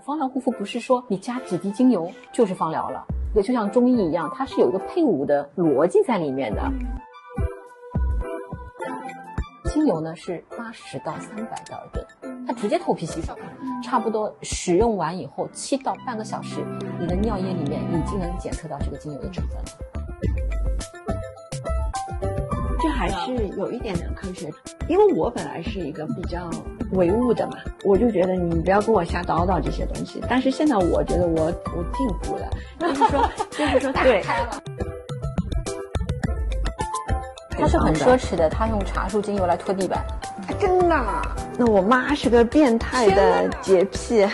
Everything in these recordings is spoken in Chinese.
芳疗护肤不是说你加几滴精油就是芳疗了，也就像中医一样，它是有一个配伍的逻辑在里面的。精油呢是八十到三百的尔顿，它直接头皮吸收，差不多使用完以后七到半个小时，你的尿液里面已经能检测到这个精油的成分了。这还是有一点点科学，因为我本来是一个比较唯物的嘛，我就觉得你不要跟我瞎叨叨这些东西。但是现在我觉得我我进步了，就是说就是说打开了。他是很奢侈的，他用茶树精油来拖地板，真的？那我妈是个变态的洁癖。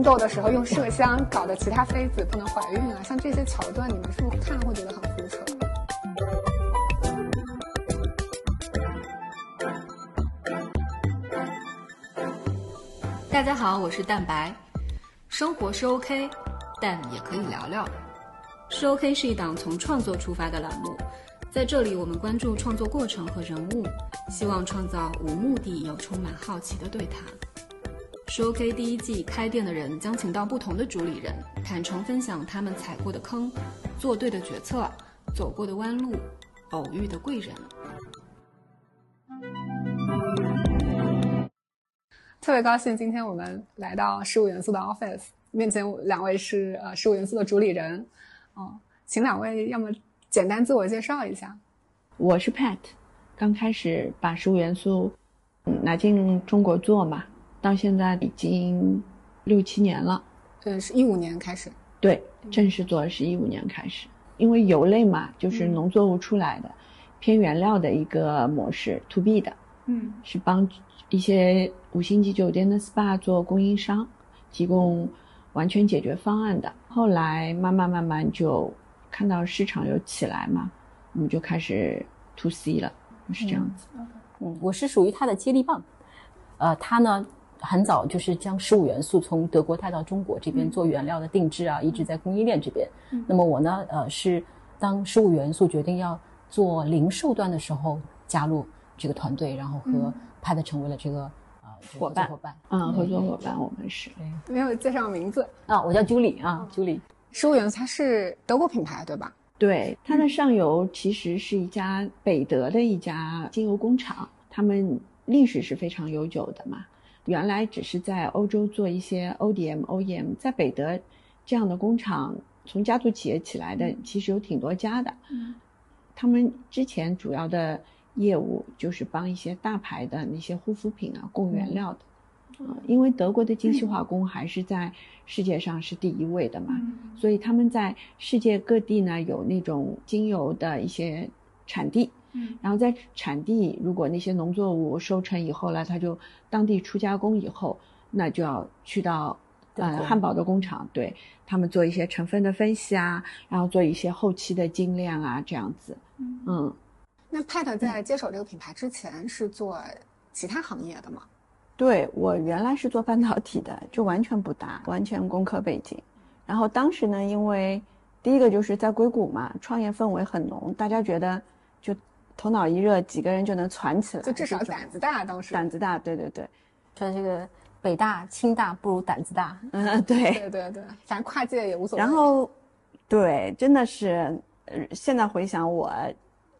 宫斗的时候用麝香搞得其他妃子不能怀孕啊，像这些桥段，你们是不是看了会觉得很胡扯？大家好，我是蛋白。生活是 OK，但也可以聊聊。是 OK 是一档从创作出发的栏目，在这里我们关注创作过程和人物，希望创造无目的又充满好奇的对谈。是 OK 第一季开店的人将请到不同的主理人，坦诚分享他们踩过的坑、做对的决策、走过的弯路、偶遇的贵人。特别高兴，今天我们来到事物元素的 office，面前两位是呃事物元素的主理人，哦，请两位要么简单自我介绍一下。我是 Pat，刚开始把事物元素拿进中国做嘛，到现在已经六七年了。对，是一五年开始。对，正式做是一五年开始，因为油类嘛，就是农作物出来的，偏原料的一个模式，to B 的，嗯，是帮。一些五星级酒店的 SPA 做供应商，提供完全解决方案的。后来慢慢慢慢就看到市场有起来嘛，我们就开始 to C 了，是这样子。嗯，我是属于它的接力棒。呃，它呢很早就是将十五元素从德国带到中国这边做原料的定制啊，一直在供应链这边。那么我呢，呃，是当十五元素决定要做零售端的时候加入这个团队，然后和。派的成为了这个呃伙伴伙伴，嗯，合作伙伴，我们是没有介绍名字啊，我叫 Julie 啊，Julie。十五元素它是德国品牌对吧？对，它的上游其实是一家北德的一家精油工厂，他们历史是非常悠久的嘛。原来只是在欧洲做一些 ODM、OEM，在北德这样的工厂从家族企业起来的，其实有挺多家的。嗯，他们之前主要的。业务就是帮一些大牌的那些护肤品啊供原料的，啊，因为德国的精细化工还是在世界上是第一位的嘛，所以他们在世界各地呢有那种精油的一些产地，嗯，然后在产地如果那些农作物收成以后呢，它就当地出加工以后，那就要去到呃汉堡的工厂，对他们做一些成分的分析啊，然后做一些后期的精炼啊这样子，嗯。那 Pat 在接手这个品牌之前是做其他行业的吗？对我原来是做半导体的，就完全不搭，完全工科背景。然后当时呢，因为第一个就是在硅谷嘛，创业氛围很浓，大家觉得就头脑一热，几个人就能攒起来，就至少胆子大。当时胆子大，对对对，说这个北大清大不如胆子大。嗯，对对对对，反正跨界也无所谓。然后，对，真的是，呃，现在回想我。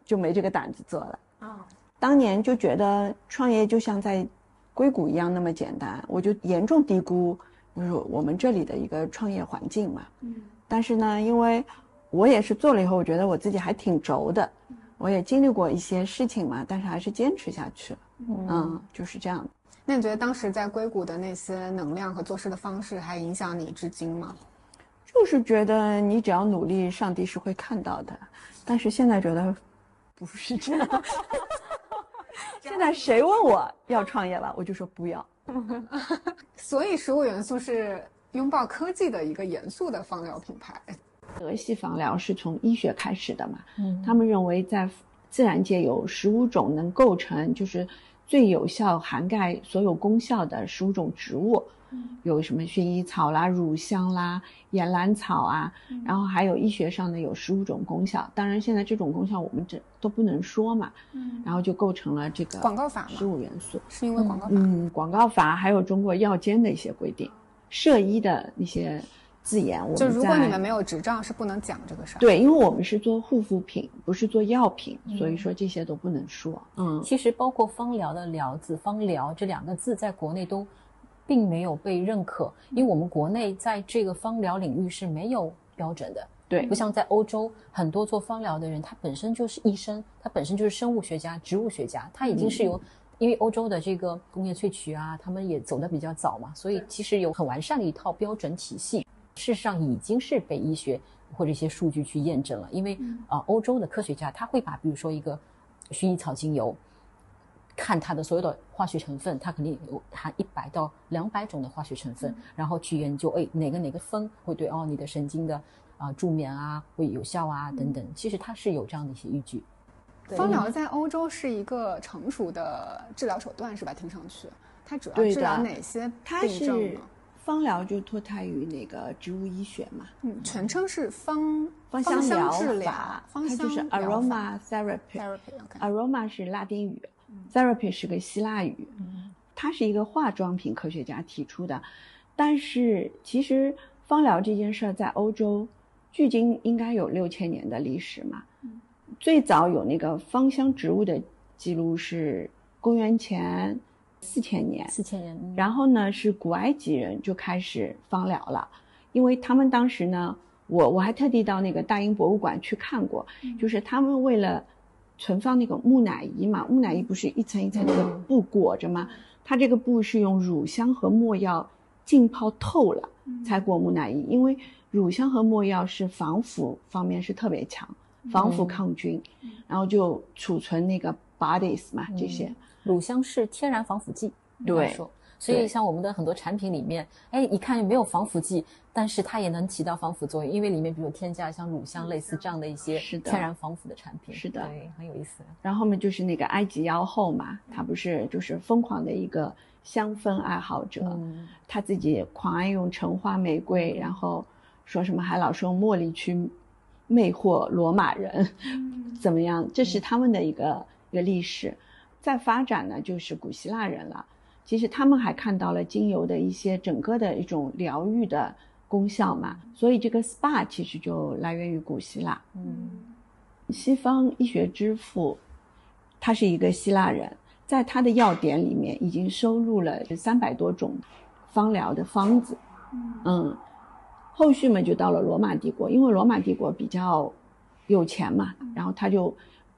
就没这个胆子做了啊！当年就觉得创业就像在硅谷一样那么简单，我就严重低估就是我们这里的一个创业环境嘛。嗯。但是呢，因为我也是做了以后，我觉得我自己还挺轴的，我也经历过一些事情嘛，但是还是坚持下去了。嗯，就是这样。那你觉得当时在硅谷的那些能量和做事的方式还影响你至今吗？就是觉得你只要努力，上帝是会看到的。但是现在觉得。不是这样，现在谁问我要创业了，我就说不要。所以，食物元素是拥抱科技的一个严肃的芳疗品牌。德系芳疗是从医学开始的嘛？嗯，他们认为在自然界有十五种能构成就是最有效涵盖所有功效的十五种植物，嗯有什么薰衣草啦、乳香啦、岩兰草啊，然后还有医学上的有十五种功效。当然，现在这种功效我们这都不能说嘛，嗯，然后就构成了这个广告法嘛十五元素。是因为广告法，嗯，广告法还有中国药监的一些规定，涉医的一些字眼，我们就如果你们没有执照，是不能讲这个事儿。对，因为我们是做护肤品，不是做药品，嗯所以说这些都不能说。嗯，其实包括芳疗的“疗”字，芳疗这两个字在国内都并没有被认可，因为我们国内在这个芳疗领域是没有标准的。对不，像在欧洲，很多做芳疗的人，他本身就是医生，他本身就是生物学家、植物学家，他已经是有，因为欧洲的这个工业萃取啊，他们也走得比较早嘛，所以其实有很完善的一套标准体系。事实上已经是被医学或者一些数据去验证了，因为啊、呃欧洲的科学家他会把比如说一个薰衣草精油，看它的所有的化学成分，它肯定有含一百到两百种的化学成分，然后去研究，哎，哪个哪个酚会对哦你的神经的啊、助眠啊会有效啊等等，其实它是有这样的一些依据。对。芳疗在欧洲是一个成熟的治疗手段，是吧？听上去，它主要治疗哪些病症呢？芳疗就脱胎于那个植物医学嘛，嗯，全称是芳芳香疗法，，芳香它就是 aroma therapy。therapy，OK，aroma 是拉丁语，therapy 是个希腊语，它是一个化妆品科学家提出的。但是其实芳疗这件事儿在欧洲，距今应该有六千年的历史嘛。最早有那个芳香植物的记录是公元前四千年，四千年，嗯。然后呢，是古埃及人就开始芳疗了，因为他们当时呢，我我还特地到那个大英博物馆去看过，就是他们为了存放那个木乃伊嘛，木乃伊不是一层一层那个布裹着吗？它这个布是用乳香和没药浸泡透了才裹木乃伊，因为乳香和没药是防腐方面是特别强，防腐抗菌，然后就储存那个 bodies 嘛这些。乳香是天然防腐剂，对。所以像我们的很多产品里面，哎，一看没有防腐剂，但是它也能起到防腐作用，因为里面比如添加像乳香类似这样的一些天然防腐的产品。是的对，很有意思。然后后面就是那个埃及妖后嘛，她不是就是疯狂的一个香氛爱好者，嗯，她自己狂爱用橙花玫瑰，然后说什么还老是用茉莉去魅惑罗马人，怎么样？这是他们的一个一个历史。再发展呢，就是古希腊人了。其实他们还看到了精油的一些整个的一种疗愈的功效嘛，所以这个 SPA 其实就来源于古希腊。嗯，西方医学之父，他是一个希腊人，在他的药典里面已经收录了三百多种方疗的方子。嗯，后续嘛就到了罗马帝国，因为罗马帝国比较有钱嘛，然后他就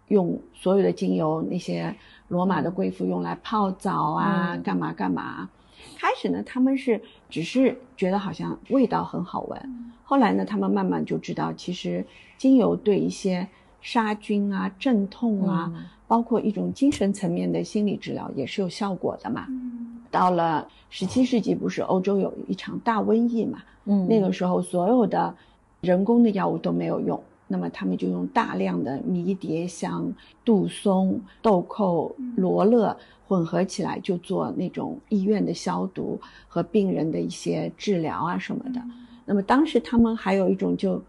用所有的精油，那些罗马的贵妇用来泡澡啊，嗯干嘛干嘛。开始呢，他们是只是觉得好像味道很好闻，后来呢，他们慢慢就知道，其实精油对一些杀菌啊、镇痛啊，嗯包括一种精神层面的心理治疗也是有效果的嘛。到了十七世纪，不是欧洲有一场大瘟疫嘛？嗯那个时候所有的人工的药物都没有用，那么他们就用大量的迷迭香、杜松、豆蔻、罗勒混合起来，就做那种医院的消毒和病人的一些治疗啊什么的。那么当时他们还有一种就。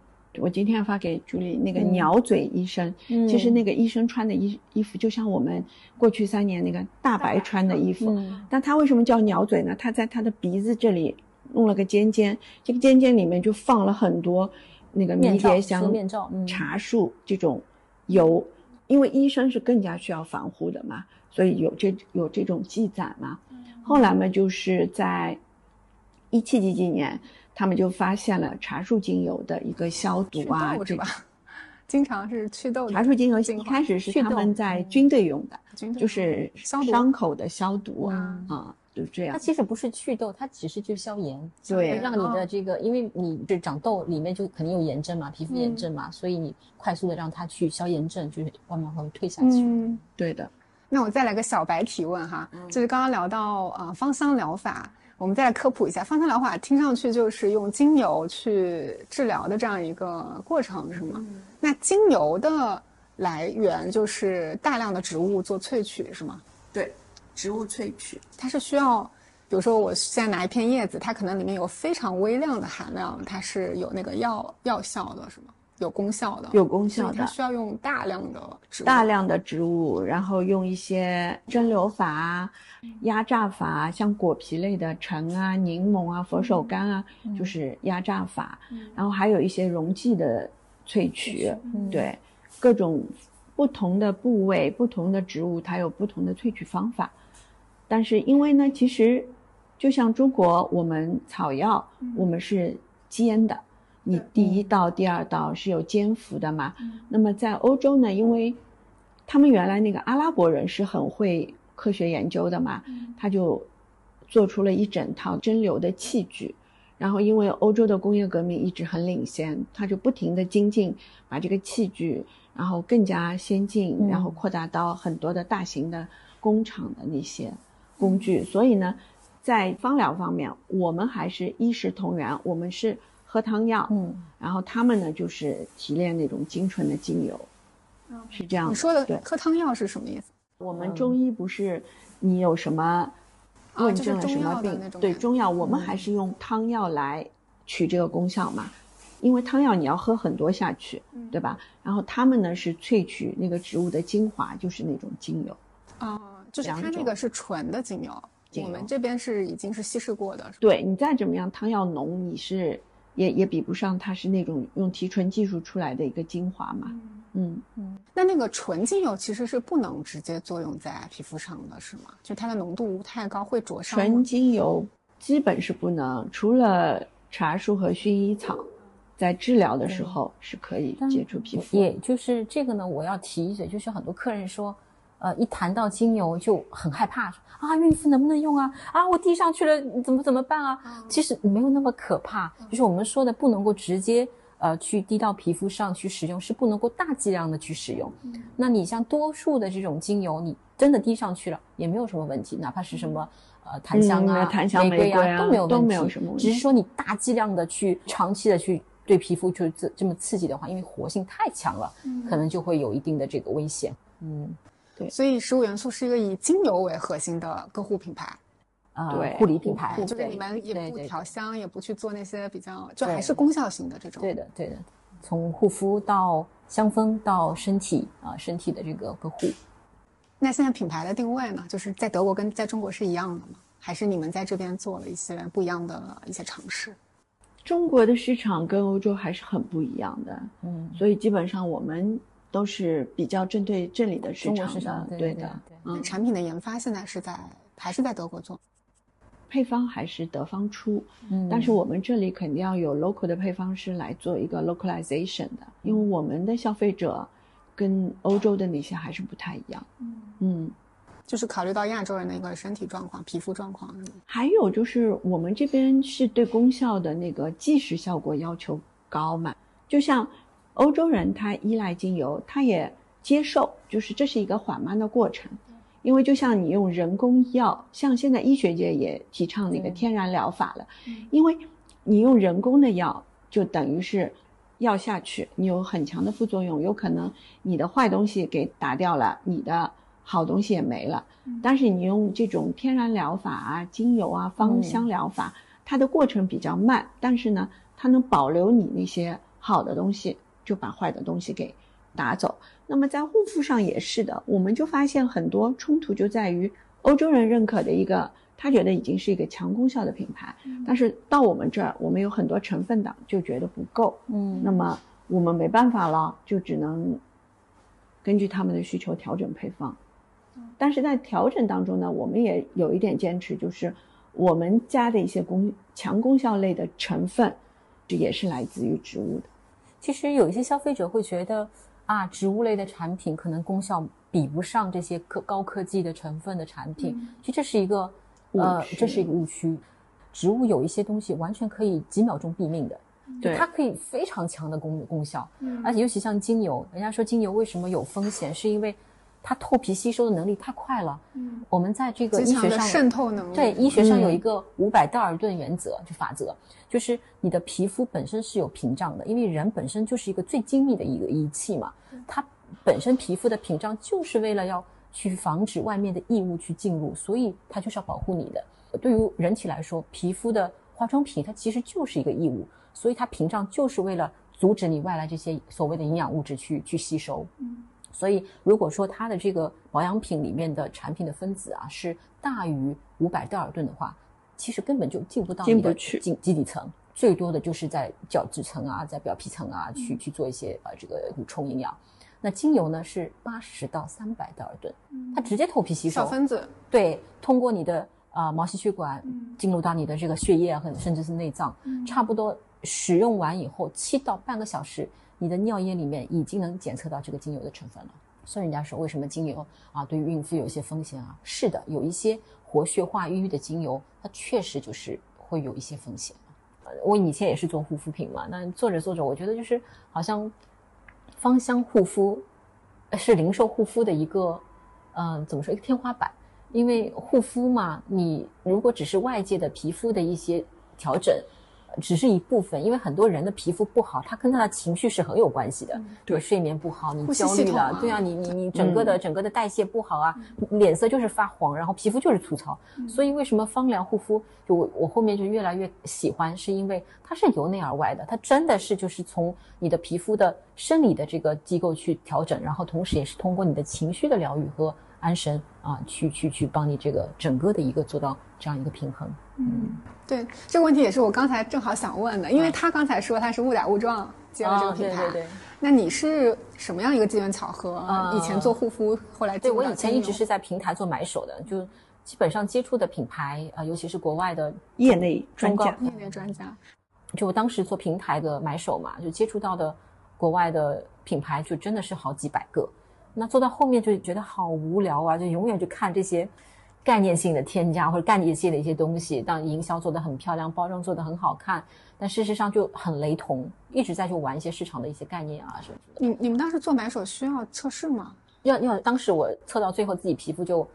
我今天发给朱莉那个嗯鸟嘴医生，嗯其实那个医生穿的衣衣服就像我们过去三年那个大白穿的衣服，嗯但他为什么叫鸟嘴呢？他在他的鼻子这里弄了个尖尖，这个尖尖里面就放了很多那个迷迭香遮、面罩嗯茶树这种油，因为医生是更加需要防护的嘛，所以有这有这种记载嘛。后来嘛，就是在一七几几年，他们就发现了茶树精油的一个消毒啊，是吧？经常是祛痘的茶树精油一开始是他们在军队用的，就是伤口的消毒嗯啊，就这样它。其实不是祛痘，它只是去消炎，对会让你的这个，因为你这长痘里面就肯定有炎症嘛，皮肤炎症嘛，所以你快速的让它去消炎症，就是慢慢会退下去。嗯，对的，那我再来个小白提问哈，嗯就是刚刚聊到呃芳香疗法，我们再来科普一下，芳香疗法听上去就是用精油去治疗的这样一个过程，是吗？嗯那精油的来源就是大量的植物做萃取，是吗？对，植物萃取。它是需要，比比如说我现在拿一片叶子，它可能里面有非常微量的含量，它是有那个药药效的，是吗？有功效的，有功效的它的。需要用大量的植物。大量的植物，然后用一些蒸馏法、压榨法，像果皮类的橙啊、柠檬啊、佛手柑啊，就是压榨法。然后还有一些溶剂的萃取，对各种不同的部位、不同的植物，它有不同的萃取方法。但是因为呢，其实就像中国，我们草药我们是煎的，你第一道、第二道是有煎服的嘛。那么在欧洲呢，因为他们原来那个阿拉伯人是很会科学研究的嘛，他就做出了一整套蒸馏的器具。然后因为欧洲的工业革命一直很领先，他就不停的精进，把这个器具然后更加先进，嗯然后扩大到很多的大型的工厂的那些工具。所以呢，在芳疗方面，我们还是一视同源，我们是喝汤药，嗯，然后他们呢就是提炼那种精纯的精油，是这样。你说的对，喝汤药是什么意思？我们中医不是你有什么问症了什么病？对中药，我们还是用汤药来取这个功效嘛。因为汤药你要喝很多下去，嗯对吧？然后他们呢是萃取那个植物的精华，就是那种精油。啊，就是它那个是纯的精油，精油我们这边是已经是稀释过的，对你再怎么样汤要浓，你是也也比不上它是那种用提纯技术出来的一个精华嘛。嗯嗯，那那个纯精油其实是不能直接作用在皮肤上的，是吗？就它的浓度太高会灼伤。纯精油基本是不能，除了茶树和薰衣草，在治疗的时候是可以接触皮肤。也就是这个呢，我要提一嘴，就是很多客人说，呃，一谈到精油就很害怕，说啊，孕妇能不能用啊？啊，我滴上去了，怎么怎么办啊？其实没有那么可怕，就是我们说的不能够直接呃去滴到皮肤上去使用，是不能够大剂量的去使用。那你像多数的这种精油，你真的滴上去了也没有什么问题，哪怕是什么。呃，檀香啊、嗯檀香玫瑰玫瑰啊都没有问题，都没有什么问题只是说你大剂量的去长期的去对皮肤就这这么刺激的话，因为活性太强了，可能就会有一定的这个危险。嗯，所以十五元素是一个以精油为核心的个护品牌，啊，对护理品牌，就是你们也不对对调香，也不去做那些比较，就还是功效型的这种。对的，对的，从护肤到香氛到身体啊、身体的这个个护。那现在品牌的定位呢，就是在德国跟在中国是一样的吗？还是你们在这边做了一些不一样的一些尝试？中国的市场跟欧洲还是很不一样的，嗯，所以基本上我们都是比较针对这里的市场的，市场对对的。嗯，产品的研发现在是在还是在德国做？配方还是德方出，嗯但是我们这里肯定要有 local 的配方师来做一个 localization 的，因为我们的消费者跟欧洲的那些还是不太一样。嗯，就是考虑到亚洲人的一个身体状况、皮肤状况，还有就是我们这边是对功效的那个即时效果要求高嘛，就像欧洲人他依赖精油，他也接受，就是这是一个缓慢的过程。因为就像你用人工药，像现在医学界也提倡那个天然疗法了，因为你用人工的药，就等于是药下去，你有很强的副作用，有可能你的坏东西给打掉了，你的好东西也没了。但是你用这种天然疗法啊、精油啊、芳香疗法，它的过程比较慢，但是呢，它能保留你那些好的东西，就把坏的东西给打走。那么在护肤上也是的，我们就发现很多冲突就在于欧洲人认可的一个，他觉得已经是一个强功效的品牌，但是到我们这儿，我们有很多成分党就觉得不够，嗯那么我们没办法了，就只能根据他们的需求调整配方。但是在调整当中呢，我们也有一点坚持，就是我们加的一些功强功效类的成分，这也是来自于植物的。其实有一些消费者会觉得啊，植物类的产品可能功效比不上这些科高科技的成分的产品，其实这是一个呃这是一个误区。植物有一些东西完全可以几秒钟毙命的，就对它可以非常强的功功效，嗯而且尤其像精油，人家说精油为什么有风险，是因为它透皮吸收的能力太快了。嗯，我们在这个医学上渗透能力。对，医学上有嗯一个五百道尔顿原则，就法则，就是你的皮肤本身是有屏障的，因为人本身就是一个最精密的一个仪器嘛，它本身皮肤的屏障就是为了要去防止外面的异物去进入，所以它就是要保护你的。对于人体来说，皮肤的化妆品它其实就是一个异物，所以它屏障就是为了阻止你外来这些所谓的营养物质去去吸收。嗯，所以如果说它的这个保养品里面的产品的分子啊是大于五百道尔顿的话，其实根本就进不到你的进不去基基底层，最多的就是在角质层啊，在表皮层啊去去做一些呃这个补充营养。那精油呢是八十到三百道尔顿，它直接透皮吸收，小分子，对，通过你的呃毛细血管进入到你的这个血液啊，和甚至是内脏，差不多使用完以后七到半个小时，你的尿液里面已经能检测到这个精油的成分了。所以人家说为什么精油啊对孕妇有一些风险啊？是的，有一些活血化瘀的精油，它确实就是会有一些风险。我以前也是做护肤品嘛，那做着做着，我觉得就是好像芳香护肤是零售护肤的一个，嗯、怎么说一个天花板？因为护肤嘛，你如果只是外界的皮肤的一些调整，只是一部分，因为很多人的皮肤不好，他跟他的情绪是很有关系的。对，睡眠不好，你焦虑了，啊对啊，你你你整个的、整个的代谢不好啊，脸色就是发黄，然后皮肤就是粗糙。所以为什么芳疗护肤，就我我后面就越来越喜欢，是因为它是由内而外的，它真的是就是从你的皮肤的生理的这个机构去调整，然后同时也是通过你的情绪的疗愈和安神啊，去去去帮你这个整个的一个做到这样一个平衡。嗯对这个问题也是我刚才正好想问的，因为他刚才说他是误打误撞接了这个哦品牌，对对对那你是什么样一个机缘巧合？呃以前做护肤，后来对我以前一直是在平台做买手的，就基本上接触的品牌啊、呃尤其是国外的业内专家业内专家，就我当时做平台的买手嘛，就接触到的国外的品牌就真的是好几百个。那做到后面就觉得好无聊啊，就永远就看这些概念性的添加或者概念性的一些东西，当营销做得很漂亮，包装做得很好看，但事实上就很雷同，一直在去玩一些市场的一些概念啊什么的。你你们当时做买手需要测试吗？要要，当时我测到最后自己皮肤就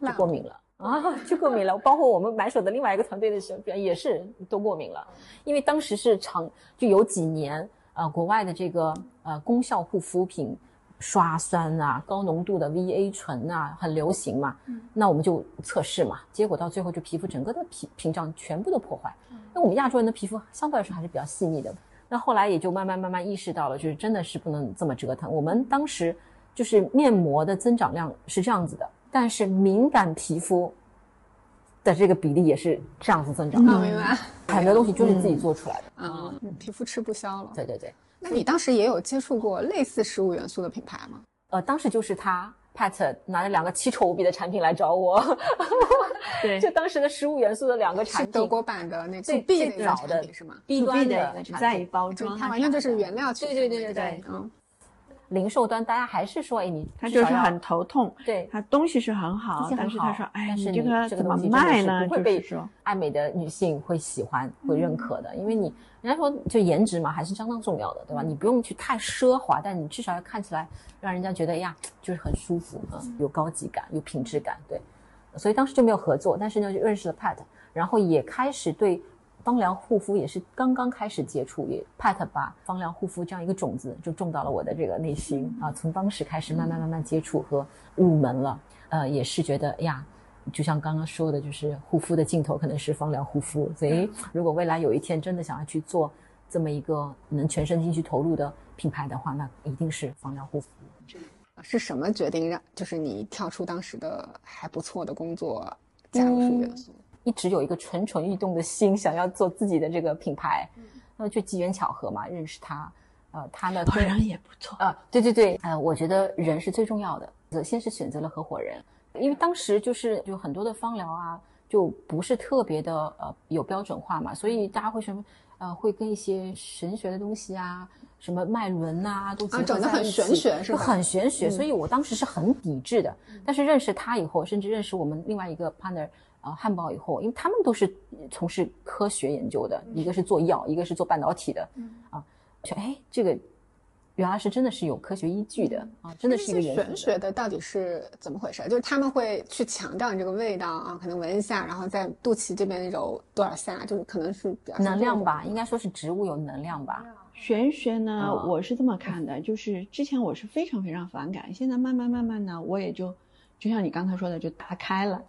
就过敏了啊，就过敏了。包括我们买手的另外一个团队的时候，也是都过敏了，因为当时是长就有几年呃国外的这个呃功效护肤品。刷酸啊，高浓度的 VA 醇啊，很流行嘛。嗯那我们就测试嘛，结果到最后就皮肤整个的皮屏障全部都破坏。因为我们亚洲人的皮肤相对来说还是比较细腻的。那后来也就慢慢慢慢意识到了，就是真的是不能这么折腾。我们当时就是面膜的增长量是这样子的，但是敏感皮肤的这个比例也是这样子增长的。啊，明白。很多东西就是自己做出来的。啊，皮肤吃不消了。对对对，那你当时也有接触过类似食物元素的品牌吗？呃，当时就是他 Pat 拿了两个奇丑无比的产品来找我，对就当时的食物元素的两个产品，德国版的那个最最早的产品是吗？B 端的的产品。包装，它完全就是原料去对对对对对嗯，零售端大家还是说，哎，你他就是很头痛。对他东西是很好，但是他说，哎，但是这个这个怎么东西卖呢？就不会被是说，爱美的女性会喜欢、会认可的，因为你人家说就颜值嘛，还是相当重要的，对吧？你不用去太奢华，但你至少要看起来让人家觉得哎呀，就是很舒服啊、有高级感、有品质感，对。所以当时就没有合作，但是呢，就认识了 Pat，然后也开始对芳疗护肤也是刚刚开始接触，也 Pat 把芳疗护肤这样一个种子就种到了我的这个内心啊，从当时开始慢慢慢慢接触和入门了，呃，也是觉得哎呀。就像刚刚说的，就是护肤的尽头可能是芳疗护肤，所以如果未来有一天真的想要去做这么一个能全身心去投入的品牌的话，那一定是芳疗护肤。是什么决定让就是你跳出当时的还不错的工作，加入元素？一直有一个蠢蠢欲动的心，想要做自己的这个品牌，那就机缘巧合嘛，认识他，呃，他呢，好人也不错。啊，对对对，呃，我觉得人是最重要的。先是选择了合伙人，因为当时就是就很多的芳疗啊，就不是特别的呃有标准化嘛，所以大家会什么呃会跟一些神学的东西啊，什么脉轮呐、都结合整得很玄学是就吧很玄学，所以我当时是很抵制的。但是认识他以后，甚至认识我们另外一个 partner。啊，汉堡以后，因为他们都是从事科学研究的，一个是做药，一个是做半导体的，啊，说哎，这个原来是真的是有科学依据的啊，真的是一个玄学的到底是怎么回事？就是他们会去强调你这个味道啊，可能闻一下，然后在肚脐这边揉多少下，就是可能是比较能量吧，应该说是植物有能量吧。玄学呢，嗯我是这么看的，就是之前我是非常非常反感，现在慢慢慢慢呢，我也就就像你刚才说的，就打开了。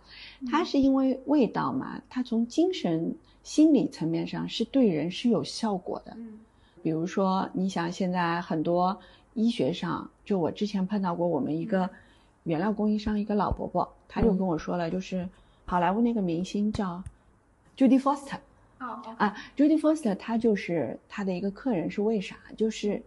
它是因为味道嘛，它从精神心理层面上是对人是有效果的。嗯比如说，你想现在很多医学上，就我之前碰到过我们一个原料供应商一个老伯伯，他就跟我说了，就是好莱坞那个明星叫 Judy Foster 哦哦啊，Judy Foster 他就是他的一个客人是为啥？就是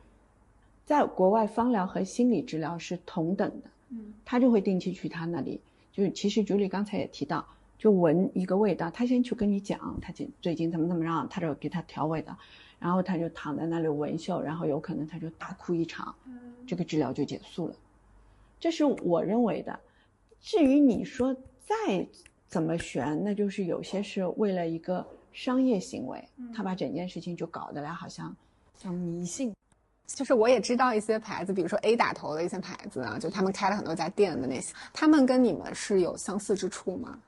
在国外芳疗和心理治疗是同等的，嗯他就会定期去他那里。就是其实 Julie 刚才也提到，就闻一个味道，他先去跟你讲，他最最近怎么怎么样，他就给他调味的，然后他就躺在那里闻嗅，然后有可能他就大哭一场，嗯这个治疗就结束了。这是我认为的。至于你说再怎么悬，那就是有些是为了一个商业行为，他把整件事情就搞得来好像像迷信。就是我也知道一些牌子，比如说 A 打头的一些牌子啊，就他们开了很多家店的那些，他们跟你们是有相似之处吗？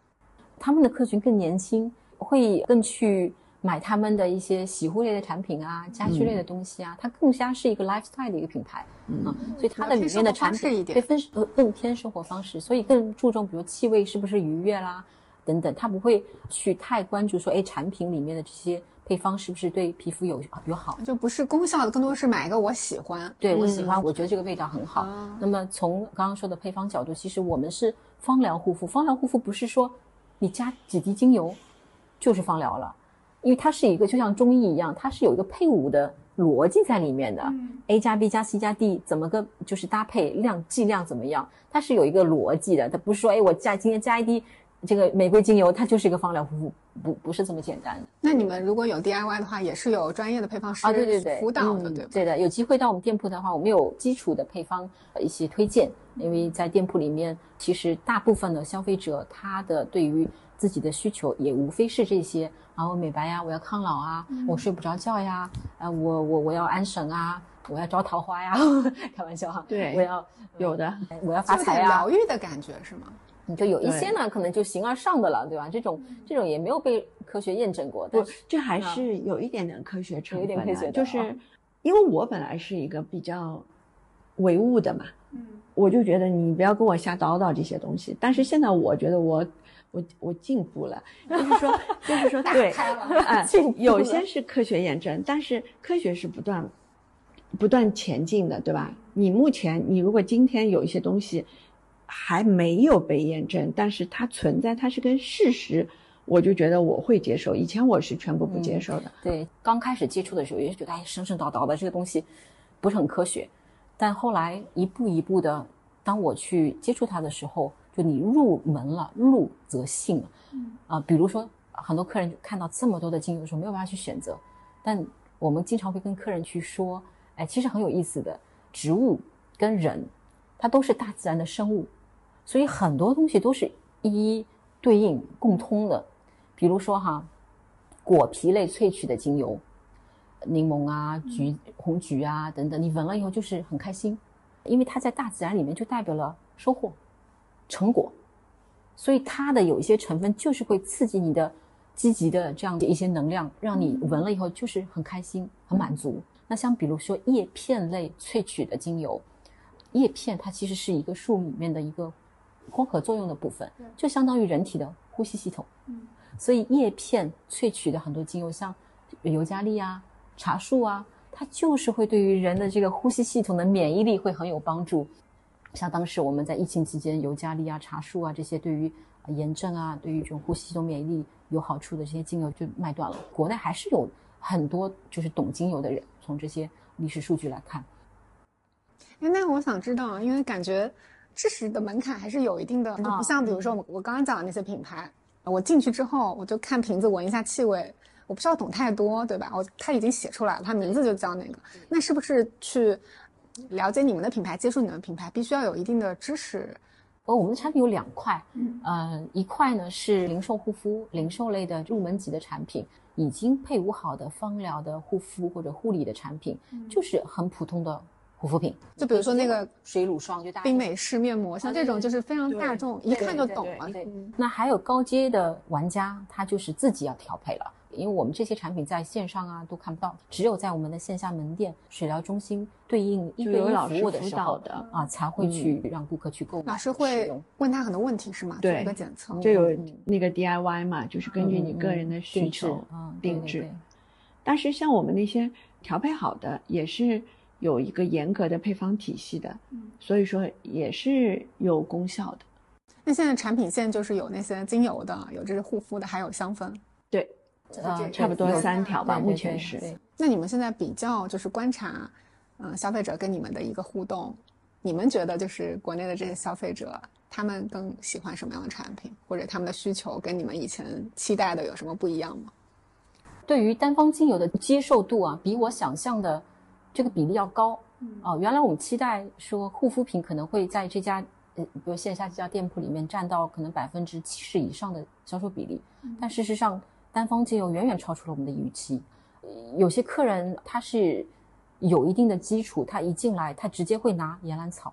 他们的客群更年轻，会更去买他们的一些洗护类的产品啊、家居类的东西啊，它更加是一个 lifestyle 的一个品牌。嗯啊，所以它的里面的产品偏生活方式一点对分呃更偏生活方式，所以更注重比如气味是不是愉悦啦等等，它不会去太关注说哎产品里面的这些配方是不是对皮肤有有好。就不是功效的，更多是买一个我喜欢。对我喜欢，嗯我觉得这个味道很好。啊那么从刚刚说的配方角度，其实我们是芳疗护肤。芳疗护肤不是说你加几滴精油就是芳疗了，因为它是一个就像中医一样，它是有一个配伍的逻辑在里面的。嗯 A 加 B 加 C 加 D 怎么个就是搭配量剂量怎么样？它是有一个逻辑的，它不是说哎我加今天加一滴这个玫瑰精油，它就是一个芳疗护肤，不不是这么简单的。那你们如果有 DIY 的话，也是有专业的配方师啊，对对对，辅导的，嗯对吧？对的，有机会到我们店铺的话，我们有基础的配方呃一些推荐，因为在店铺里面，其实大部分的消费者他的对于自己的需求也无非是这些啊，我美白呀，我要抗老啊，嗯我睡不着觉呀，啊，我我我要安神啊，我要招桃花呀，开玩笑哈，对我要有的，我要发财呀疗，愈的感觉是吗？你就有一些呢，可能就形而上的了，对吧？这种这种也没有被科学验证过，但不，这还是有一点点科学成有一分的，点科学的就是啊因为我本来是一个比较唯物的嘛，嗯，我就觉得你不要跟我瞎叨叨这些东西。但是现在我觉得我我我进步了，就是说就是说 对，开了有些是科学验证，但是科学是不断不断前进的，对吧？你目前你如果今天有一些东西还没有被验证，但是它存在，它是跟事实。我就觉得我会接受，以前我是全部不接受的。对，刚开始接触的时候，也是觉得哎，神神叨叨的这个东西不是很科学。但后来一步一步的，当我去接触它的时候，就你入门了，入则信了。嗯啊、比如说很多客人看到这么多的精油的时候，没有办法去选择，但我们经常会跟客人去说，哎，其实很有意思的，植物跟人，它都是大自然的生物，所以很多东西都是一一对应共通的。比如说哈，果皮类萃取的精油，柠檬啊、橘、红橘啊等等，你闻了以后就是很开心，因为它在大自然里面就代表了收获、成果，所以它的有一些成分就是会刺激你的积极的这样的一些能量，让你闻了以后就是很开心、很满足。那像比如说叶片类萃取的精油，叶片它其实是一个树里面的一个光合作用的部分，就相当于人体的呼吸系统。嗯所以叶片萃取的很多精油，像尤加利啊、茶树啊，它就是会对于人的这个呼吸系统的免疫力会很有帮助。像当时我们在疫情期间，尤加利啊、茶树啊这些对于呃炎症啊、对于这种呼吸系统免疫力有好处的这些精油就卖断了。国内还是有很多就是懂精油的人，从这些历史数据来看，哎，那我想知道，因为感觉知识的门槛还是有一定的，就不像比如说我我刚刚讲的那些品牌，我进去之后我就看瓶子闻一下气味，我不需要懂太多，对吧？我他已经写出来了，他名字就叫那个，那是不是去了解你们的品牌、接触你们的品牌，必须要有一定的知识？哦我们的产品有两块，嗯呃，一块呢是零售护肤、零售类的入门级的产品，已经配伍好的芳疗的护肤或者护理的产品，就是很普通的护肤品。就比如说那个水乳霜，就大家冰美式面膜，像这种就是非常大众，一看就懂了。那还有高阶的玩家，他就是自己要调配了，因为我们这些产品在线上啊都看不到，只有在我们的线下门店水疗中心对应一就对一有老师服务的时候的嗯啊，才会去让顾客去购买。老师会问他很多问题是吗？做对一个检测。就有嗯那个 DIY 嘛，就是根据你个人的需求定制对对。但是像我们那些调配好的，也是有一个严格的配方体系的，所以说也是有功效的。那现在产品线就是有那些精油的，有这是护肤的，还有香氛。对，啊差不多有三条吧，目前是。那你们现在比较就是观察，嗯、消费者跟你们的一个互动，你们觉得就是国内的这些消费者，他们更喜欢什么样的产品，或者他们的需求跟你们以前期待的有什么不一样吗？对于单方精油的接受度啊，比我想象的这个比例要高。啊、原来我们期待说护肤品可能会在这家呃，比如线下这家店铺里面占到可能百分之七十以上的销售比例，但事实上单方精油远远超出了我们的预期。呃有些客人他是有一定的基础，他一进来他直接会拿岩兰草。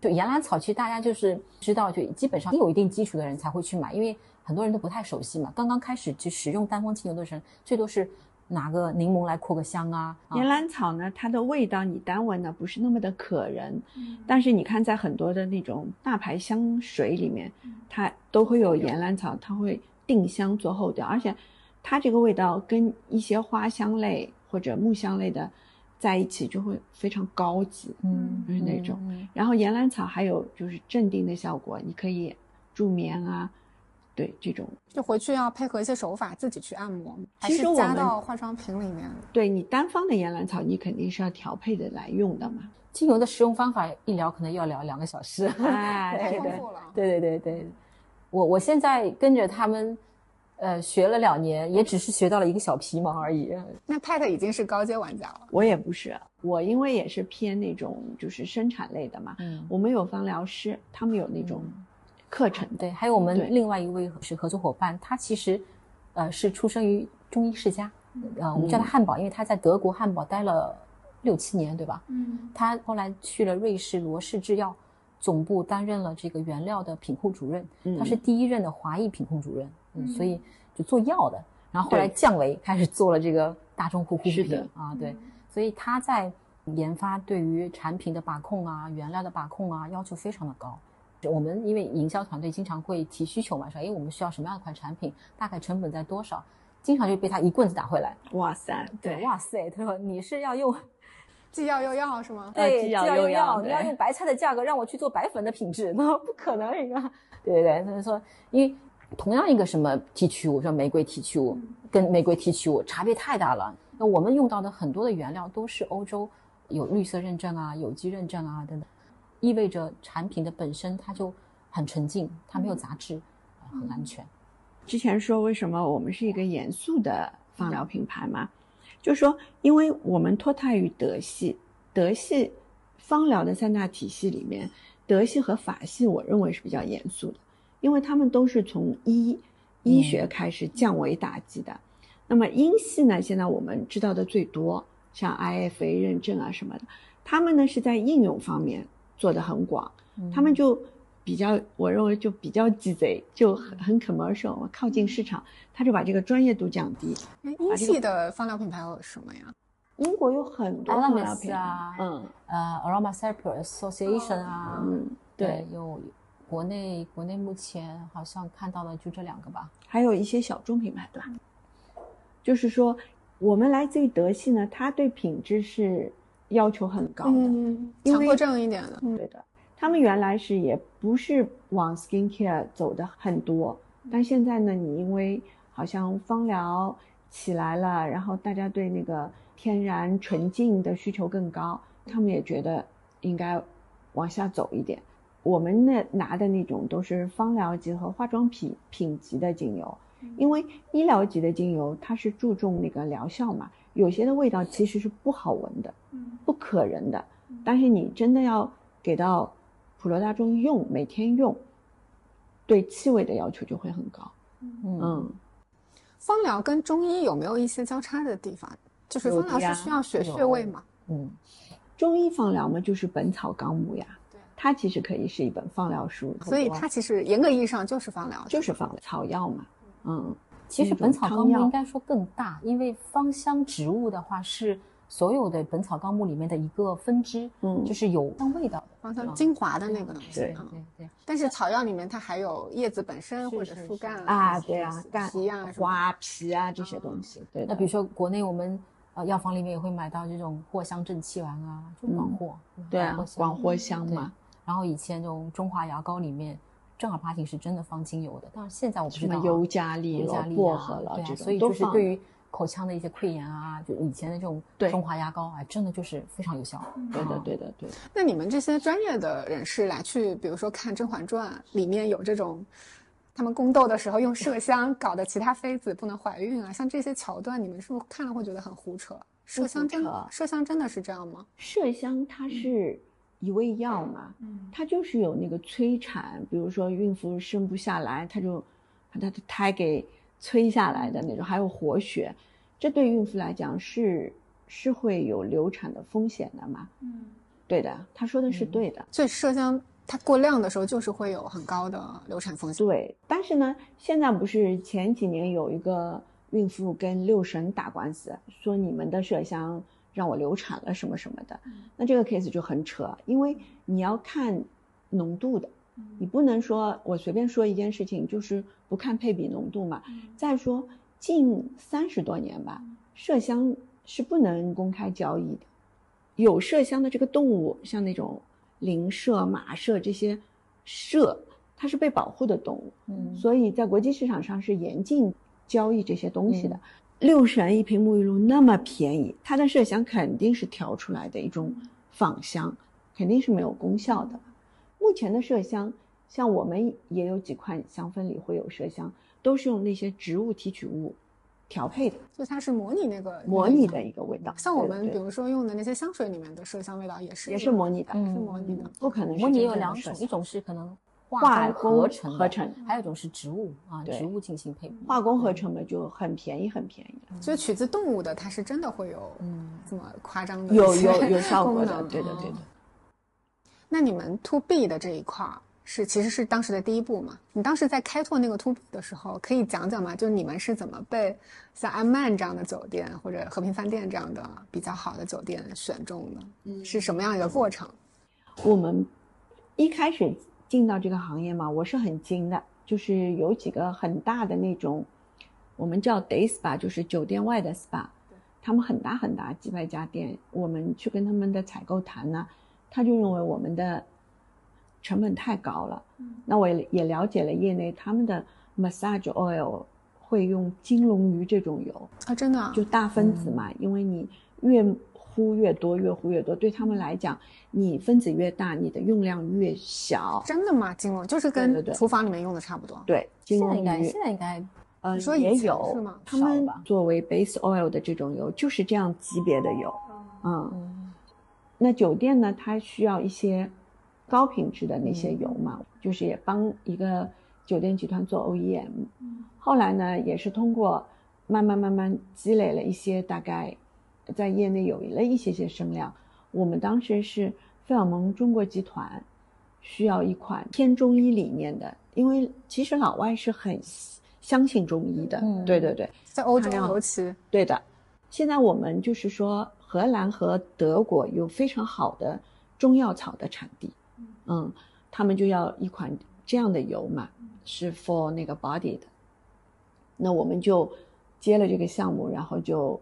就岩兰草，其实大家就是知道，就基本上有一定基础的人才会去买，因为很多人都不太熟悉嘛。刚刚开始去使用单方精油的人，最多是拿个柠檬来扩个香啊。啊。岩兰草呢，它的味道你单闻呢不是那么的可人，但是你看在很多的那种大牌香水里面，它都会有岩兰草，它会定香做后调，而且它这个味道跟一些花香类或者木香类的在一起就会非常高级。嗯，就是那种。嗯。然后岩兰草还有就是镇定的效果，你可以助眠啊，对这种就回去要配合一些手法自己去按摩，还其实我加到化妆品里面？对你单方的岩兰草，你肯定是要调配的来用的嘛。精油的使用方法一聊可能要聊两个小时。哎，对是的，丰富了。对对对对，我我现在跟着他们，呃，学了两年，也只是学到了一个小皮毛而已。那 Pat 已经是高阶玩家了。我也不是，我因为也是偏那种就是生产类的嘛，嗯，我们有芳疗师，他们有那种课程，对，还有我们另外一位是合作伙伴，他其实，呃，是出生于中医世家，呃，我们叫他汉堡，因为他在德国汉堡待了六七年，对吧？嗯，他后来去了瑞士罗氏制药总部担任了这个原料的品控主任，嗯他是第一任的华裔品控主任，嗯，所以就做药的，然后后来降维开始做了这个大众护肤品啊，对，所以他在研发对于产品的把控啊、原料的把控啊要求非常的高。我们因为营销团队经常会提需求嘛，说哎我们需要什么样的款产品，大概成本在多少，经常就被他一棍子打回来。哇塞，对，哇塞，他说你是要用既要又要是吗？对，既要要又要你要用白菜的价格让我去做白粉的品质，那不可能，一个，对对对，他就说，因为同样一个什么提取物，说玫瑰提取物跟玫瑰提取物差别太大了。那我们用到的很多的原料都是欧洲有绿色认证啊、有机认证啊等等，意味着产品的本身它就很纯净，它没有杂质，啊很安全。之前说为什么我们是一个严肃的芳疗品牌嘛，就说因为我们脱胎于德系，德系芳疗的三大体系里面，德系和法系我认为是比较严肃的，因为他们都是从医医学开始降维打击的。那么英系呢，现在我们知道的最多，像 IFA 认证啊什么的，他们呢是在应用方面做的很广，他们就比较，我认为就比较鸡贼，就很很 commercial，靠近市场，他就把这个专业度降低。哎英系的芳疗品牌有什么呀？英国有很多芳疗品啊牌，嗯呃，Aroma Therapy Association 啊，嗯，对，有国内国内目前好像看到的就这两个吧。还有一些小众品牌，对吧？就是说，我们来自于德系呢，它对品质是要求很高的，嗯，强迫症一点的。对的。他们原来是也不是往 skincare 走的很多，但现在呢，你因为好像芳疗起来了，然后大家对那个天然纯净的需求更高，他们也觉得应该往下走一点。我们那拿的那种都是芳疗级和化妆品品级的精油，因为医疗级的精油它是注重那个疗效嘛，有些的味道其实是不好闻的，不可人的，但是你真的要给到普罗大众用，每天用，对气味的要求就会很高。嗯，嗯，芳疗跟中医有没有一些交叉的地方？就是有芳疗是需要学穴位嘛？嗯，中医芳疗嘛，就是《本草纲目》呀，对它其实可以是一本芳疗书，所以它其实严格意义上就是芳疗。就是芳疗草药嘛。嗯，其实《本草纲目》应该说更大，因为芳香植物的话是所有的《本草纲目》里面的一个分支，嗯就是有香味道的，芳香嗯精华的那个东西对啊。对对。但是草药里面它还有叶子本身或者树干啊，对啊，干皮啊花皮啊这些东西，对。那比如说国内我们呃药房里面也会买到这种藿香正气丸啊，就广藿，对啊广藿，香嘛，然后以前这种中华牙膏里面正儿八经是真的放精油的，但是现在我不什知道尤加利尤加、利啊薄荷了对啊这种所以就是对于口腔的一些溃疡啊，就以前的这种对中华牙膏啊，真的就是非常有效。对的，啊对的，对的。那你们这些专业的人士来去，比如说看《甄嬛传》，里面有这种他们宫斗的时候用麝香搞得其他妃子不能怀孕啊，像这些桥段，你们是不是看了会觉得很胡扯？麝香真麝香真的是这样吗？麝香它是一味药嘛，嗯它就是有那个催产，比如说孕妇生不下来，它就把它的胎给催下来的那种，还有活血，这对孕妇来讲是是会有流产的风险的嘛。嗯，对的，他说的是对的。所以麝香它过量的时候就是会有很高的流产风险。对，但是呢，现在不是前几年有一个孕妇跟六神打官司，说你们的麝香让我流产了什么什么的，那这个 case 就很扯，因为你要看浓度的，你不能说我随便说一件事情就是不看配比浓度嘛。再说近三十多年吧，麝香是不能公开交易的，有麝香的这个动物，像那种灵麝、马麝这些麝，它是被保护的动物，嗯。所以在国际市场上是严禁交易这些东西的。六神一瓶沐浴露那么便宜，它的麝香肯定是调出来的一种仿香，肯定是没有功效的。目前的麝香，像我们也有几款香氛里会有麝香，都是用那些植物提取物调配的，就它是模拟那个模拟的一个味道。像我们比如说用的那些香水里面的麝香味道也是也是模拟的，嗯是模拟的。不可能是模拟有两种，一种是可能化化工工合成合成还有一种是植物啊，对植物进行配比。化工合成的就很便宜，很便宜的。所以取自动物的，它是真的会有嗯这么夸张的有有有效果的，对的对的嗯。那你们 to B 的这一块儿是其实是当时的第一步嘛？你当时在开拓那个 to B 的时候，可以讲讲吗？就是你们是怎么被像安曼这样的酒店或者和平饭店这样的比较好的酒店选中的？嗯，是什么样一个过程？我们一开始进到这个行业嘛，我是很惊的，就是有几个很大的那种，我们叫 day spa，就是酒店外的 spa，他们很大很大，几百家店，我们去跟他们的采购谈呢，他就认为我们的成本太高了。那我也也了解了业内他们的 massage oil 会用金龙鱼这种油，啊，真的啊就大分子嘛，因为你越呼越多，越呼越多，对他们来讲，你分子越大，你的用量越小。真的吗？金龙？就是跟厨房里面用的差不多。对，金龙现在应该现在应该呃你说也有是吗？他们作为 base oil 的这种油就是这样级别的油，嗯，嗯。那酒店呢，它需要一些高品质的那些油嘛，就是也帮一个酒店集团做 OEM。后来呢，也是通过慢慢慢慢积累了一些，大概在业内有了一些些声量。我们当时是费尔蒙中国集团需要一款偏中医理念的，因为其实老外是很相信中医的。嗯对对对，在欧洲尤其对的，现在我们就是说，荷兰和德国有非常好的中药草的产地，嗯，他们就要一款这样的油嘛，是 for 那个 body 的。那我们就接了这个项目，然后就，